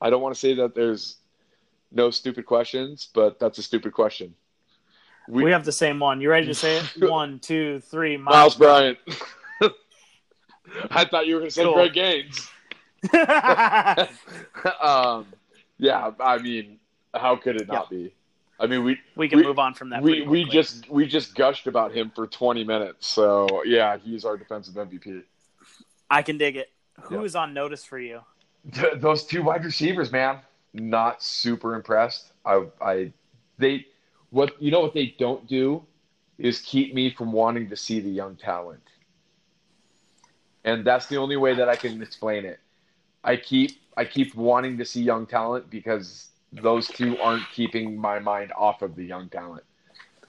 I don't want to say that there's no stupid questions, but that's a stupid question. We, we have the same one. You ready to say it? One, two, three. Miles, Myles Bryant. I thought you were going to say cool. Greg Gaines. um, yeah, I mean, how could it not be? I mean, we we can we, move on from that. We we just we just gushed about him for 20 minutes. So yeah, he's our defensive MVP. I can dig it. Who is on notice for you? Those two wide receivers, man. Not super impressed. I I they what you know what they don't do is keep me from wanting to see the young talent. And that's the only way that I can explain it. I keep I keep wanting to see young talent because those two aren't keeping my mind off of the young talent.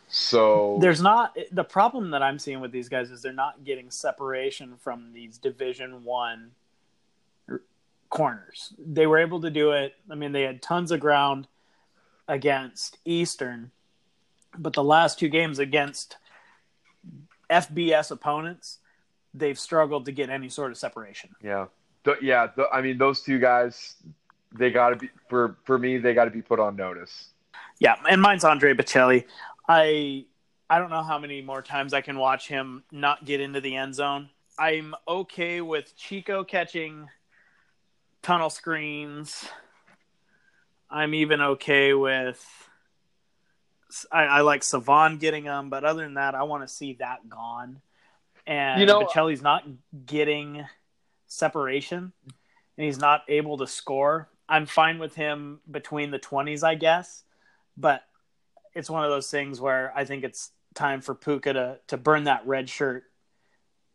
So there's not the problem that I'm seeing with these guys is they're not getting separation from these Division One corners. They were able to do it. I mean, they had tons of ground against Eastern, but the last two games against FBS opponents, they've struggled to get any sort of separation. Yeah, yeah. I mean, those two guys, they got to be for for me. They got to be put on notice. Yeah, and mine's Andre Baccellia. I I don't know how many more times I can watch him not get into the end zone. I'm okay with Chico catching tunnel screens. I'm even okay with. I, I like Salvon getting them, but other than that, I want to see that gone. And you know, Baccellia's not getting separation, and he's not able to score. I'm fine with him between the 20s, I guess, but it's one of those things where I think it's time for Puka to to burn that red shirt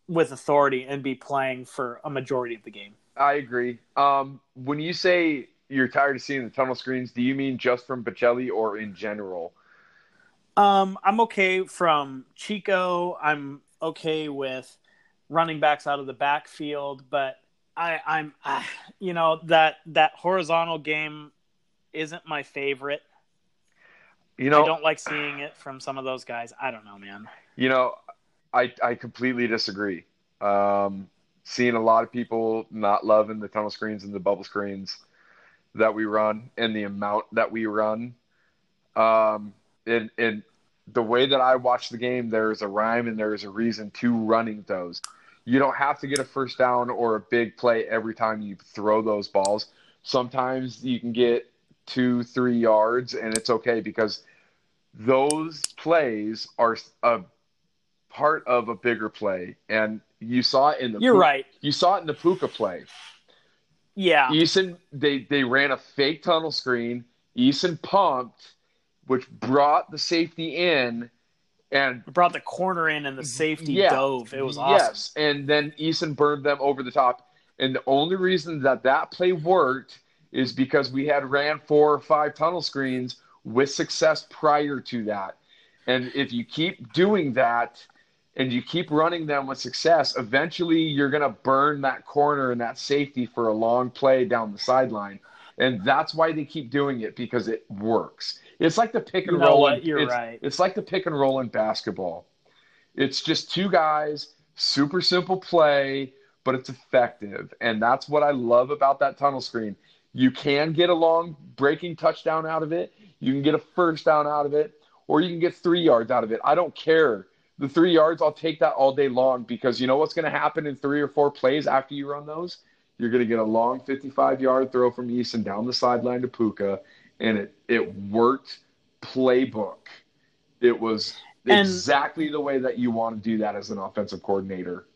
with authority and be playing for a majority of the game. I agree. Um, when you say you're tired of seeing the tunnel screens, do you mean just from Baccellia or in general? Um, I'm okay from Chico. I'm okay with running backs out of the backfield, but I, I'm, uh, you know, that that horizontal game isn't my favorite. You know, I don't like seeing it from some of those guys. I don't know, man. You know, I I completely disagree. Um, seeing a lot of people not loving the tunnel screens and the bubble screens that we run and the amount that we run. Um, and, and the way that I watch the game, there's a rhyme and there's a reason to running those. You don't have to get a first down or a big play every time you throw those balls. Sometimes you can get two, three yards, and it's okay because those plays are a part of a bigger play. And you saw it in the You're right. You saw it in the Puka play. Yeah. Eason they they ran a fake tunnel screen. Eason pumped, which brought the safety in and brought the corner in and the mm-hmm. safety yeah, dove. It was awesome. Yes, and then Eason burned them over the top. And the only reason that that play worked is because we had ran four or five tunnel screens with success prior to that. And if you keep doing that, and you keep running them with success, eventually you're going to burn that corner and that safety for a long play down the sideline. And that's why they keep doing it because it works. It's like the pick and you roll. What? You're it's, right. It's like the pick and roll in basketball. It's just two guys, super simple play, but it's effective. And that's what I love about that tunnel screen. You can get a long breaking touchdown out of it. You can get a first down out of it, or you can get three yards out of it. I don't care the three yards, I'll take that all day long because you know what's going to happen in three or four plays after you run those? You're going to get a long 55 yard throw from Eason down the sideline to Puka, and it, it worked playbook. It was and, exactly the way that you want to do that as an offensive coordinator.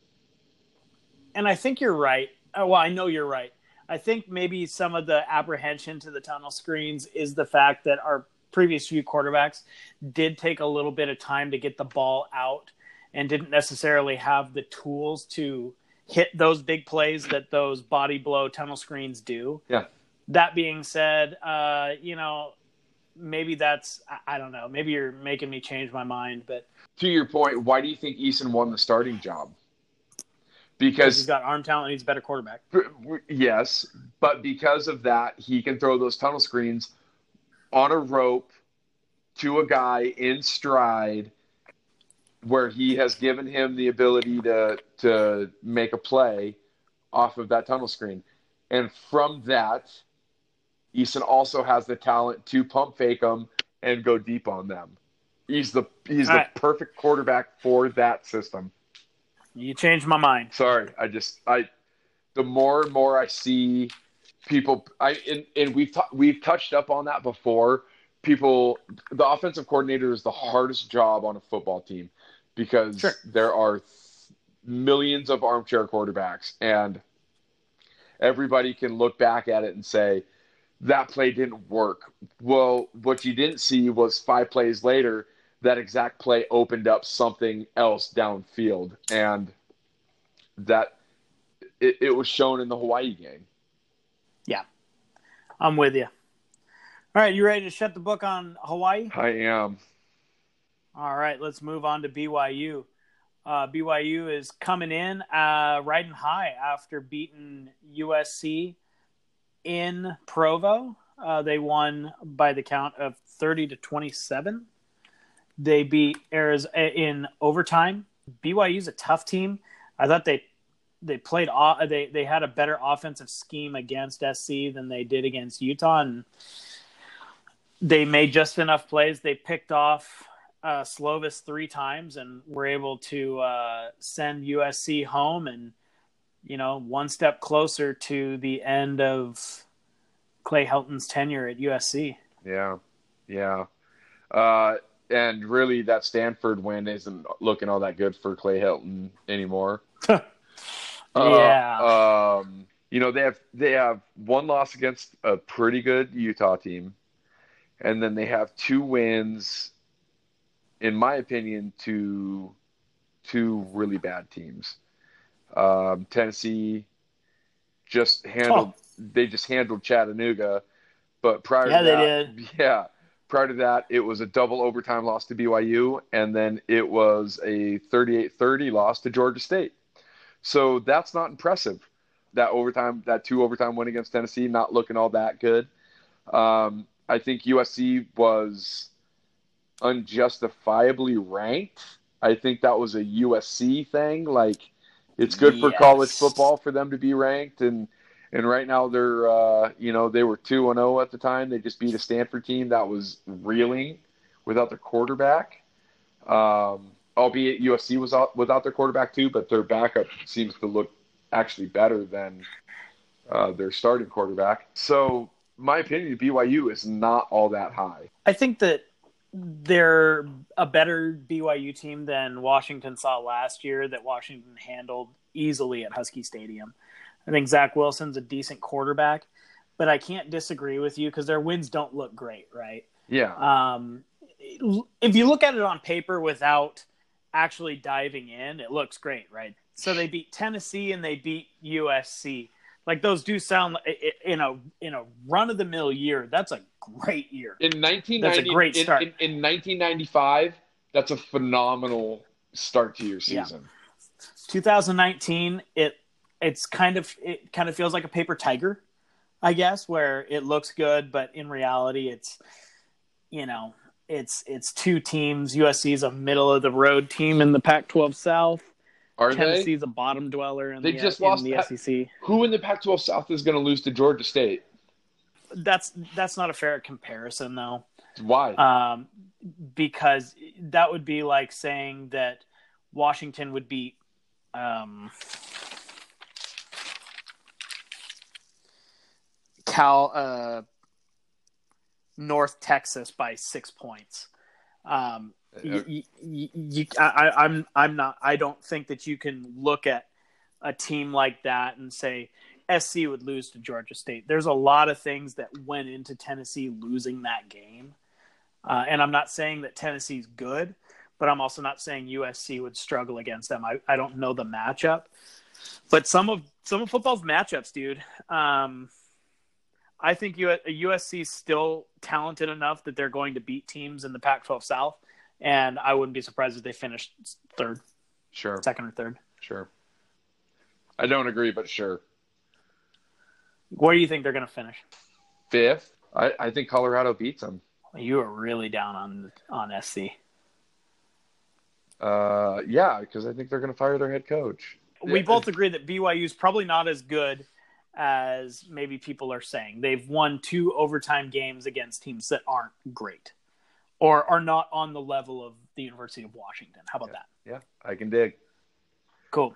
And I think you're right. Uh, well, I know you're right. I think maybe some of the apprehension to the tunnel screens is the fact that our previous few quarterbacks did take a little bit of time to get the ball out and didn't necessarily have the tools to hit those big plays that those body blow tunnel screens do. Yeah. That being said, uh, you know, maybe that's I don't know. Maybe you're making me change my mind, but to your point, why do you think Eason won the starting job? Because he's got arm talent, he's a better quarterback. Yes, but because of that, he can throw those tunnel screens on a rope to a guy in stride where he has given him the ability to to make a play off of that tunnel screen. And from that, Eason also has the talent to pump fake them and go deep on them. He's the he's All the right. perfect quarterback for that system. You changed my mind. Sorry, I just I the more and more I see people I and, and we've t- we've touched up on that before. People the offensive coordinator is the hardest job on a football team because sure. there are millions of armchair quarterbacks and everybody can look back at it and say that play didn't work. Well, what you didn't see was five plays later, that exact play opened up something else downfield. And that it, it was shown in the Hawaii game. Yeah. I'm with you. All right, you ready to shut the book on Hawaii? I am. All right, let's move on to BYU. Uh, BYU is coming in uh, riding high after beating USC in Provo. Uh, they won by the count of 30 to 27. They beat Arizona in overtime. BYU is a tough team. I thought they they played they they had a better offensive scheme against SC than they did against Utah, and they made just enough plays. They picked off uh, Slovis three times and were able to uh, send USC home and you know, one step closer to the end of Clay Helton's tenure at USC. Yeah, yeah, uh, and really, that Stanford win isn't looking all that good for Clay Helton anymore. yeah, uh, um, you know they have they have one loss against a pretty good Utah team, and then they have two wins, in my opinion, to two really bad teams. Um, Tennessee just handled oh. they just handled Chattanooga, but prior yeah, to that, they did. yeah, prior to that, it was a double overtime loss to BYU, and then it was a 38-30 loss to Georgia State. So that's not impressive. That overtime, that two overtime win against Tennessee, not looking all that good. Um, I think USC was unjustifiably ranked. I think that was a USC thing. Like it's good yes. for college football for them to be ranked and and right now they're uh, you know they were 2 and 0 at the time. They just beat a Stanford team that was reeling without their quarterback. Um, albeit USC was out, without their quarterback too but their backup seems to look actually better than uh, their starting quarterback. So my opinion BYU is not all that high. I think that they're a better BYU team than Washington saw last year that Washington handled easily at Husky Stadium. I think Zach Wilson's a decent quarterback, but I can't disagree with you because their wins don't look great, right? Yeah. Um, if you look at it on paper without actually diving in, it looks great, right? So they beat Tennessee and they beat USC like those do sound in a in a run of the mill year. That's a great year. In 1990, that's a great start. In, in, in 1995, that's a phenomenal start to your season. Yeah. 2019, it it's kind of it kind of feels like a paper tiger, I guess, where it looks good, but in reality, it's you know it's it's two teams. USC is a middle of the road team in the Pac-12 South are Tennessee's they? a bottom dweller in they the, just in lost the SEC. Who in the Pac-12 South is going to lose to Georgia State? That's that's not a fair comparison, though. Why? Um, because that would be like saying that Washington would beat um, Cal uh, North Texas by six points. Um, you, you, I, I'm I'm not. I don't think that you can look at a team like that and say SC would lose to Georgia State. There's a lot of things that went into Tennessee losing that game, uh, and I'm not saying that Tennessee's good, but I'm also not saying USC would struggle against them. I, I don't know the matchup, but some of some of football's matchups, dude. Um, I think USC is still talented enough that they're going to beat teams in the Pac-12 South, and I wouldn't be surprised if they finished third, Sure. second or third. Sure. I don't agree, but sure. Where do you think they're going to finish? Fifth. I, I think Colorado beats them. You are really down on on SC. Uh, yeah, because I think they're going to fire their head coach. We Yeah. both agree that BYU is probably not as good as maybe people are saying. They've won two overtime games against teams that aren't great or are not on the level of the University of Washington. How about that? Yeah, I can dig. Cool.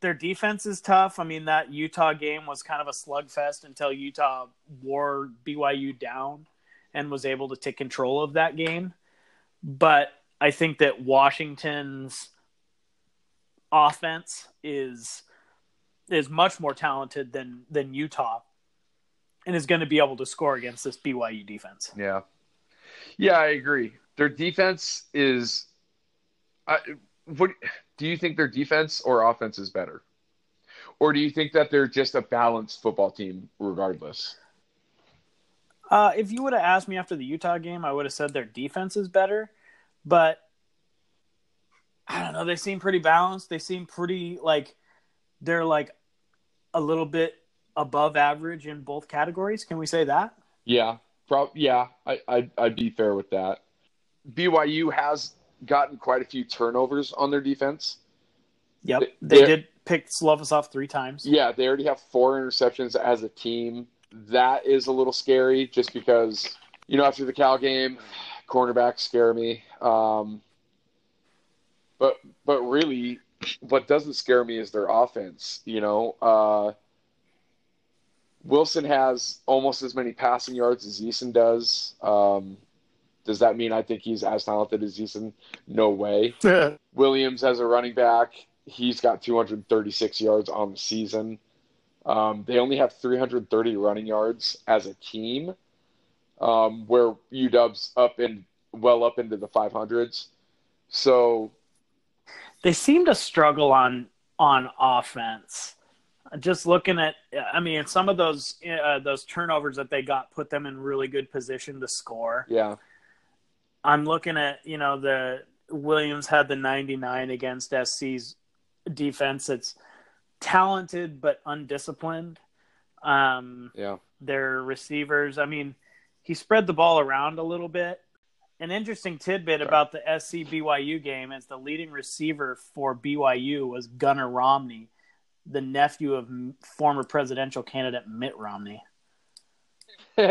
Their defense is tough. I mean, that Utah game was kind of a slugfest until Utah wore BYU down and was able to take control of that game. But I think that Washington's offense is is much more talented than than Utah and is going to be able to score against this BYU defense. Yeah. Yeah, I agree. Their defense is. I, what do you think their defense or offense is better, or do you think that they're just a balanced football team regardless? Uh, if you would have asked me after the Utah game, I would have said their defense is better, but I don't know. They seem pretty balanced. They seem pretty like they're like a little bit above average in both categories. Can we say that? Yeah, prob- yeah, I, I I'd be fair with that. BYU has gotten quite a few turnovers on their defense. Yep. They- They did pick Slovis off three times. Yeah, they already have four interceptions as a team. That is a little scary just because, you know, after the Cal game, cornerbacks scare me. Um, but but really, what doesn't scare me is their offense. You know, uh, Wilson has almost as many passing yards as Eason does. Um, does that mean I think he's as talented as Eason? No way. Williams as a running back, he's got 236 yards on the season. Um, they only have 330 running yards as a team, um, where UW's up in well up into the 500s. So they seem to struggle on on offense. Just looking at, I mean, some of those uh, those turnovers that they got put them in really good position to score. yeah, I'm looking at, you know, the Williams had the 99 against SC's defense. It's talented but undisciplined. Um, yeah, their receivers, I mean, he spread the ball around a little bit. An interesting tidbit Sorry. about the SC BYU game is the leading receiver for BYU was Gunnar Romney, the nephew of former presidential candidate Mitt Romney.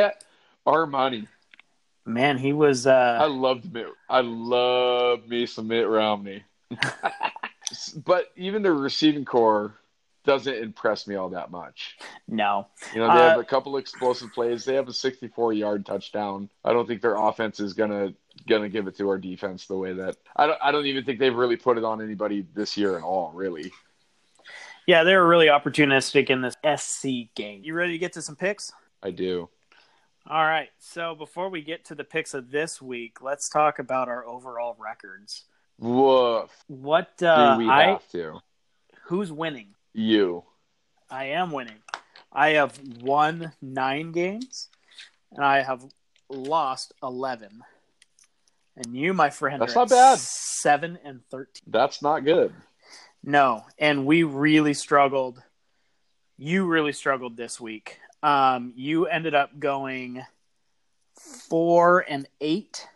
Armani. Man, he was. I Uh, loved Mitt. I love me some Mitt Romney. but even the receiving corps doesn't impress me all that much. no, You know, they have Uh, a couple explosive plays. They have a 64 yard touchdown. I don't think their offense is gonna gonna give it to our defense the way that I don't. I don't even think they've really put it on anybody this year at all. Really. Yeah, they were really opportunistic in this SC game. You ready to get to some picks? I do. All right. So before we get to the picks of this week, let's talk about our overall records. Woof. What Do uh, we I have to? who's winning? You. I am winning. I have won nine games, and I have lost eleven. And you, my friend, That's are not bad. Seven and thirteen. That's not good. No, and we really struggled. You really struggled this week. Um, you ended up going four and eight,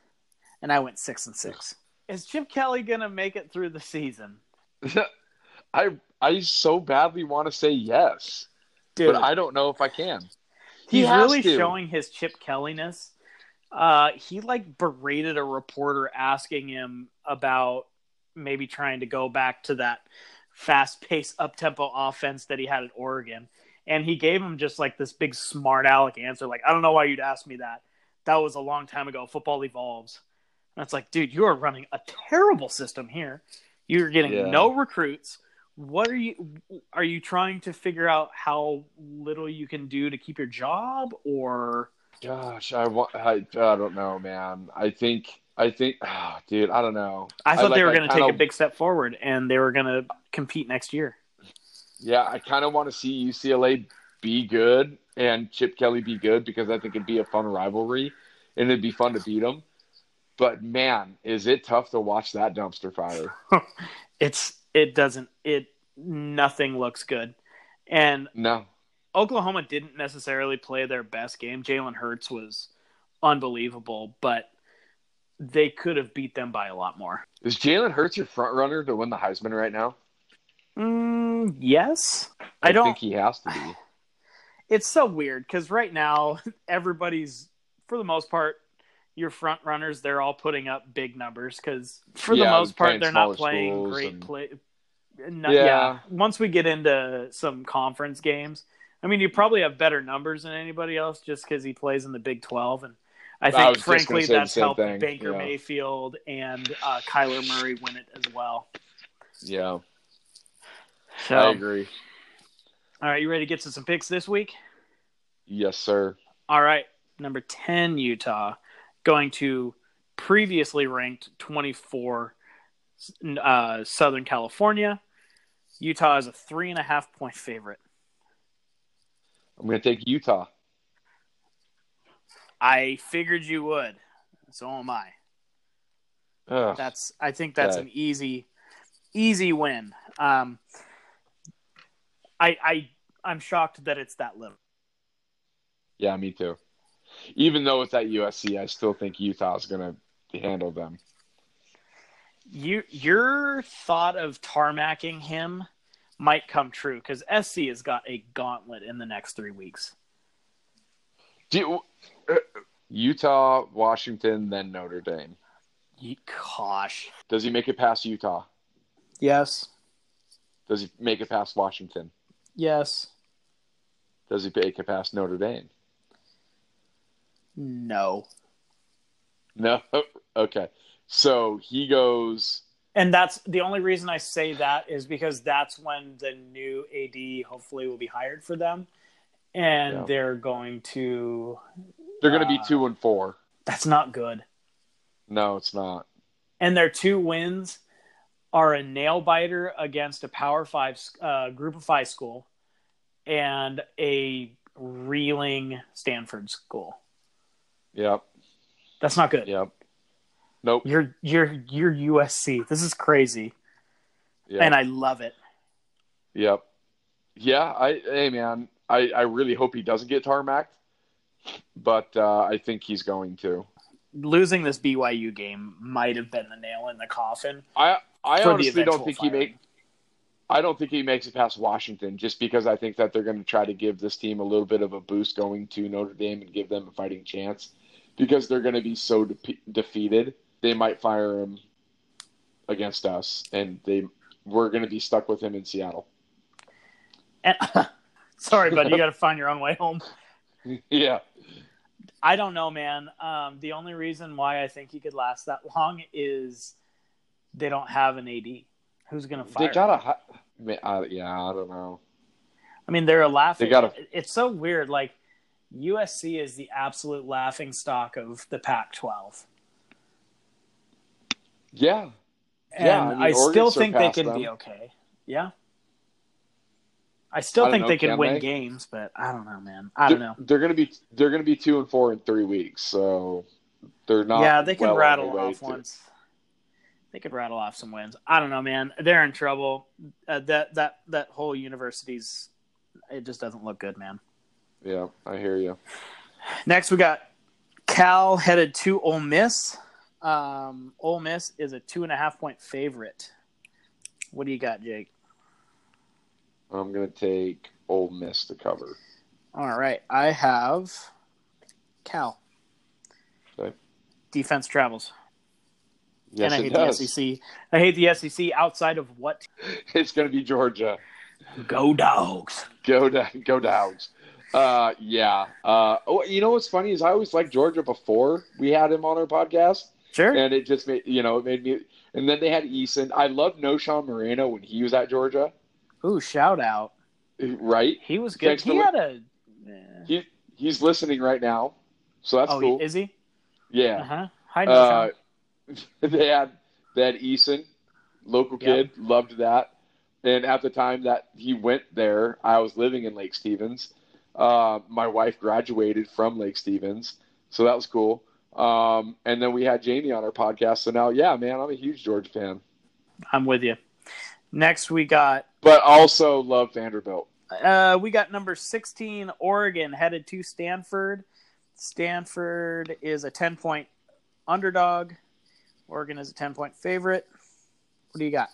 and I went six and six. Is Chip Kelly gonna make it through the season, I I so badly want to say yes, dude? but I don't know if I can. He he's has really to. showing his Chip Kelliness. Uh, he like berated a reporter asking him about maybe trying to go back to that fast-paced, up-tempo offense that he had at Oregon, and he gave him just like this big smart aleck answer, like, "I don't know why you'd ask me that. That was a long time ago. Football evolves." And it's like, dude, you are running a terrible system here. You're getting Yeah. no recruits. What are you? Are you trying to figure out how little you can do to keep your job, or Gosh, I want. I, I don't know, man. I think. I think. ah, dude, I don't know. I thought like- they were going to take a big step forward and they were going to compete next year. Yeah, I kind of want to see UCLA be good and Chip Kelly be good because I think it'd be a fun rivalry and it'd be fun to beat them. But man, is it tough to watch that dumpster fire? it's it doesn't it nothing looks good, and no, Oklahoma didn't necessarily play their best game. Jalen Hurts was unbelievable, but they could have beat them by a lot more. Is Jalen Hurts your front runner to win the Heisman right now? Mm, yes, I, I don't think he has to be. It's so weird because right now everybody's, for the most part, your front runners they're all putting up big numbers because for the most part they're not playing great and- play. No, Yeah. yeah. Once we get into some conference games, I mean, you probably have better numbers than anybody else just because he plays in the Big Twelve, and I I think was frankly that's helped thing, Baker yeah. Mayfield and uh, Kyler Murray win it as well. Yeah, So, I agree. right, you ready to get to some picks this week? Yes, sir. All right, number 10, Utah, going to previously ranked 24, uh, Southern California. Utah is a three and a half point favorite. I'm going to take Utah. I figured you would. So am I. Ugh. That's I think that's Okay. an easy, easy win. Um, I I I'm shocked that it's that little. Yeah, me too. Even though it's at USC, I still think Utah's going to handle them. You your thought of tarmacking him might come true because SC has got a gauntlet in the next three weeks. Do you- uh, Utah, Washington, then Notre Dame. Ye- Gosh. Does he make it past Utah? Yes. Does he make it past Washington? Yes. Does he make it past Notre Dame? No. No. Okay. So he goes. And that's the only reason I say that is because that's when the new AD hopefully will be hired for them. And Yeah. they're going to. They're going to be Uh, two and four. That's not good. No, it's not. And their two wins are a nail biter against a Power Five uh, Group of Five school and a reeling Stanford school. Yep. That's not good. Yep. Nope. You're you're you're USC. This is crazy, Yep. and I love it. Yep. Yeah. I. Hey, man. I. I really hope he doesn't get tarmacked, but uh, I think he's going to. Losing this BYU game might have been the nail in the coffin. I. I honestly don't think he firing. make. I don't think he makes it past Washington, just because I think that they're going to try to give this team a little bit of a boost going to Notre Dame and give them a fighting chance, because they're going to be so de- defeated. They might fire him against us, and they we're going to be stuck with him in Seattle. And, sorry, buddy, you got to find your own way home. Yeah. I don't know, man. Um, the only reason why I think he could last that long is they don't have an AD. Who's going to fire? They got a. I, yeah, I don't know. I mean, they're a laughing. They gotta- It's so weird. Like USC is the absolute laughing stock of the Pac-12, Yeah, and Yeah, I I, mean, Oregon still think they could them. be okay. Yeah. I still I think know, they can can win they? games, but I don't know, man. I don't know. They're, gonna be they're gonna be two and four in three weeks, so they're not. yeah, they could well rattle off to- once. They could rattle off some wins. I don't know, man. They're in trouble. Uh, that that that whole university's it just doesn't look good, man. Yeah, I hear you. Next, we got Cal headed to Ole Miss. Um, Ole Miss is a two and a half point favorite. What do you got, Jake? I'm gonna take Ole Miss to cover. All right, I have Cal. Okay. Defense travels, Yes, and I hate does. the SEC. I hate the SEC outside of what? It's gonna be Georgia. Go Dogs. Go down, go Dogs. Uh, yeah. Uh, oh, you know what's funny is I always liked Georgia before we had him on our podcast, Sure. and it just made you know it made me. And then they had Eason. I loved Knowshon Moreno when he was at Georgia, Ooh, shout out. right? He was good. Thanks He had a. eh. He he's listening right now, so that's oh, cool. is he? yeah. Uh huh. Hi, Uh, they had they had Eason, local Yep. kid, loved that. And at the time that he went there, I was living in Lake Stevens, Uh, my wife graduated from Lake Stevens, so that was cool. Um, and then we had Jamie on our podcast. So now, yeah, man, I'm a huge George fan. I'm with you. Next, we got. But also love Vanderbilt. Uh, we got number 16, Oregon, headed to Stanford. Stanford is a 10 point underdog. Oregon is a 10 point favorite. What do you got?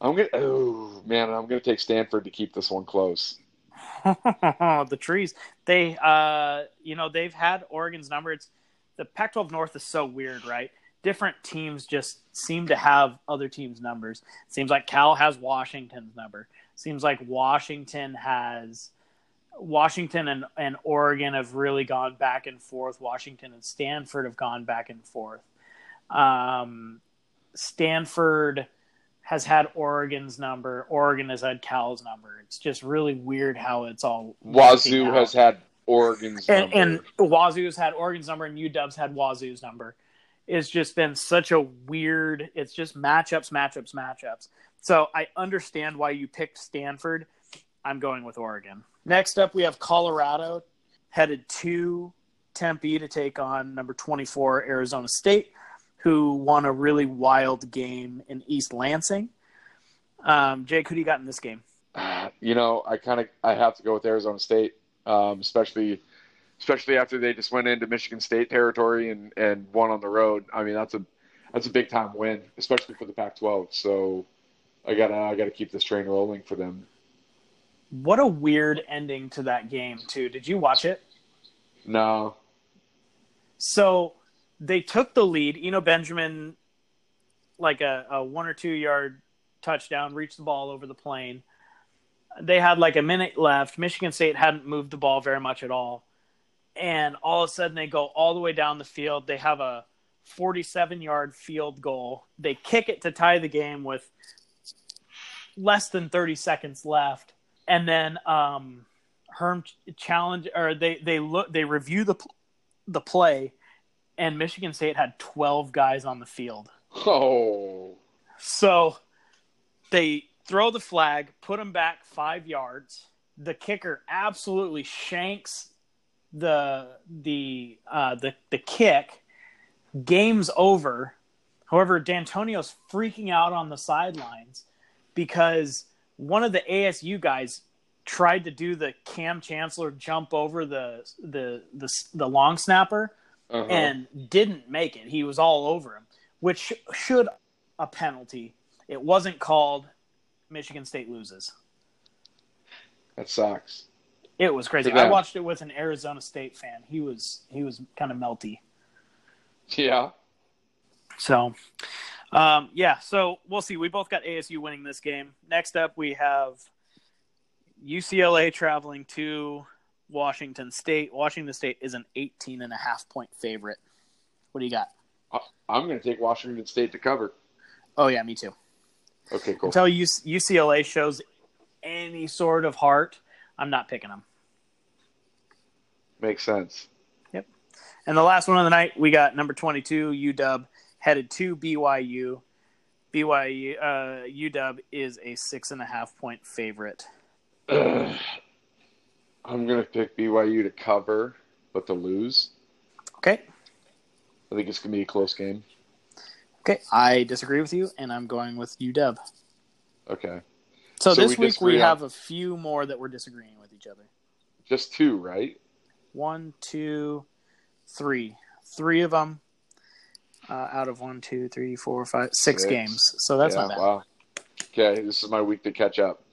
I'm gonna. Oh man, I'm gonna take Stanford to keep this one close. the trees. They, uh, you know, they've had Oregon's number. It's the Pac-12 North is so weird, right? Different teams just seem to have other teams' numbers. seems like Cal has Washington's number. Seems like Washington has Washington and, and Oregon have really gone back and forth. Washington and Stanford have gone back and forth. Um, Stanford has had Oregon's number. Oregon has had Cal's number. It's just really weird how it's all. Wazoo has had Oregon's and, number. and Wazoo's had Oregon's number, and UW's had Wazoo's number. It's just been such a weird. It's just matchups, matchups, matchups. So I understand why you picked Stanford. I'm going with Oregon. Next up, we have Colorado headed to Tempe to take on number 24 Arizona State, who won a really wild game in East Lansing. Um, Jake, who do you got in this game? You know, I kind of I have to go with Arizona State, um, especially especially after they just went into Michigan State territory and and won on the road. I mean, that's a that's a big time win, especially for the Pac-12. So I gotta I gotta keep this train rolling for them. What a weird ending to that game, too. Did you watch it? No. So they took the lead. Eno Benjamin, like a, a one or two yard touchdown, reached the ball over the plane. They had like a minute left. Michigan State hadn't moved the ball very much at all. And all of a sudden, they go all the way down the field. They have a 47 yard field goal. They kick it to tie the game with less than 30 seconds left and then um, Herm challenge or they they look they review the the play, and Michigan State had twelve guys on the field. Oh, so they throw the flag, put them back five yards. The kicker absolutely shanks the the uh, the the kick. Game's over. However, Dantonio's freaking out on the sidelines because one of the ASU guys tried to do the Kam Chancellor jump over the the the, the long snapper uh-huh. and didn't make it. He was all over him, which should a penalty. It wasn't called. Michigan State loses. That sucks. It was crazy. I watched it with an Arizona State fan. He was he was kind of melty. Yeah. So, um, yeah, so we'll see. We both got ASU winning this game. Next up, we have UCLA traveling to Washington State. Washington State is an 18 and a half point favorite. What do you got? I'm going to take Washington State to cover. Oh, yeah, me too. Okay, cool. Until UCLA shows any sort of heart, I'm not picking them. Makes sense. Yep. And the last one of the night, we got number 22, UW headed to BYU. BYU uh, UW is a six and a half point favorite. Uh, I'm gonna pick BYU to cover, but to lose. Okay. I think it's gonna be a close game. Okay, I disagree with you, and I'm going with UW. Okay. So, so this we week we on... have a few more that we're disagreeing with each other. Just two, right? One, two, three. Three of them uh, out of one, two, three, four, five, six, six. games. So that's yeah, not bad. Wow. Okay, this is my week to catch up.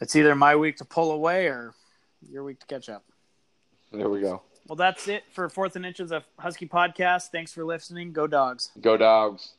It's either my week to pull away or your week to catch up. There we go. Well, that's it for Fourth and Inches of Husky Podcast. Thanks for listening. Go Dogs. Go Dogs.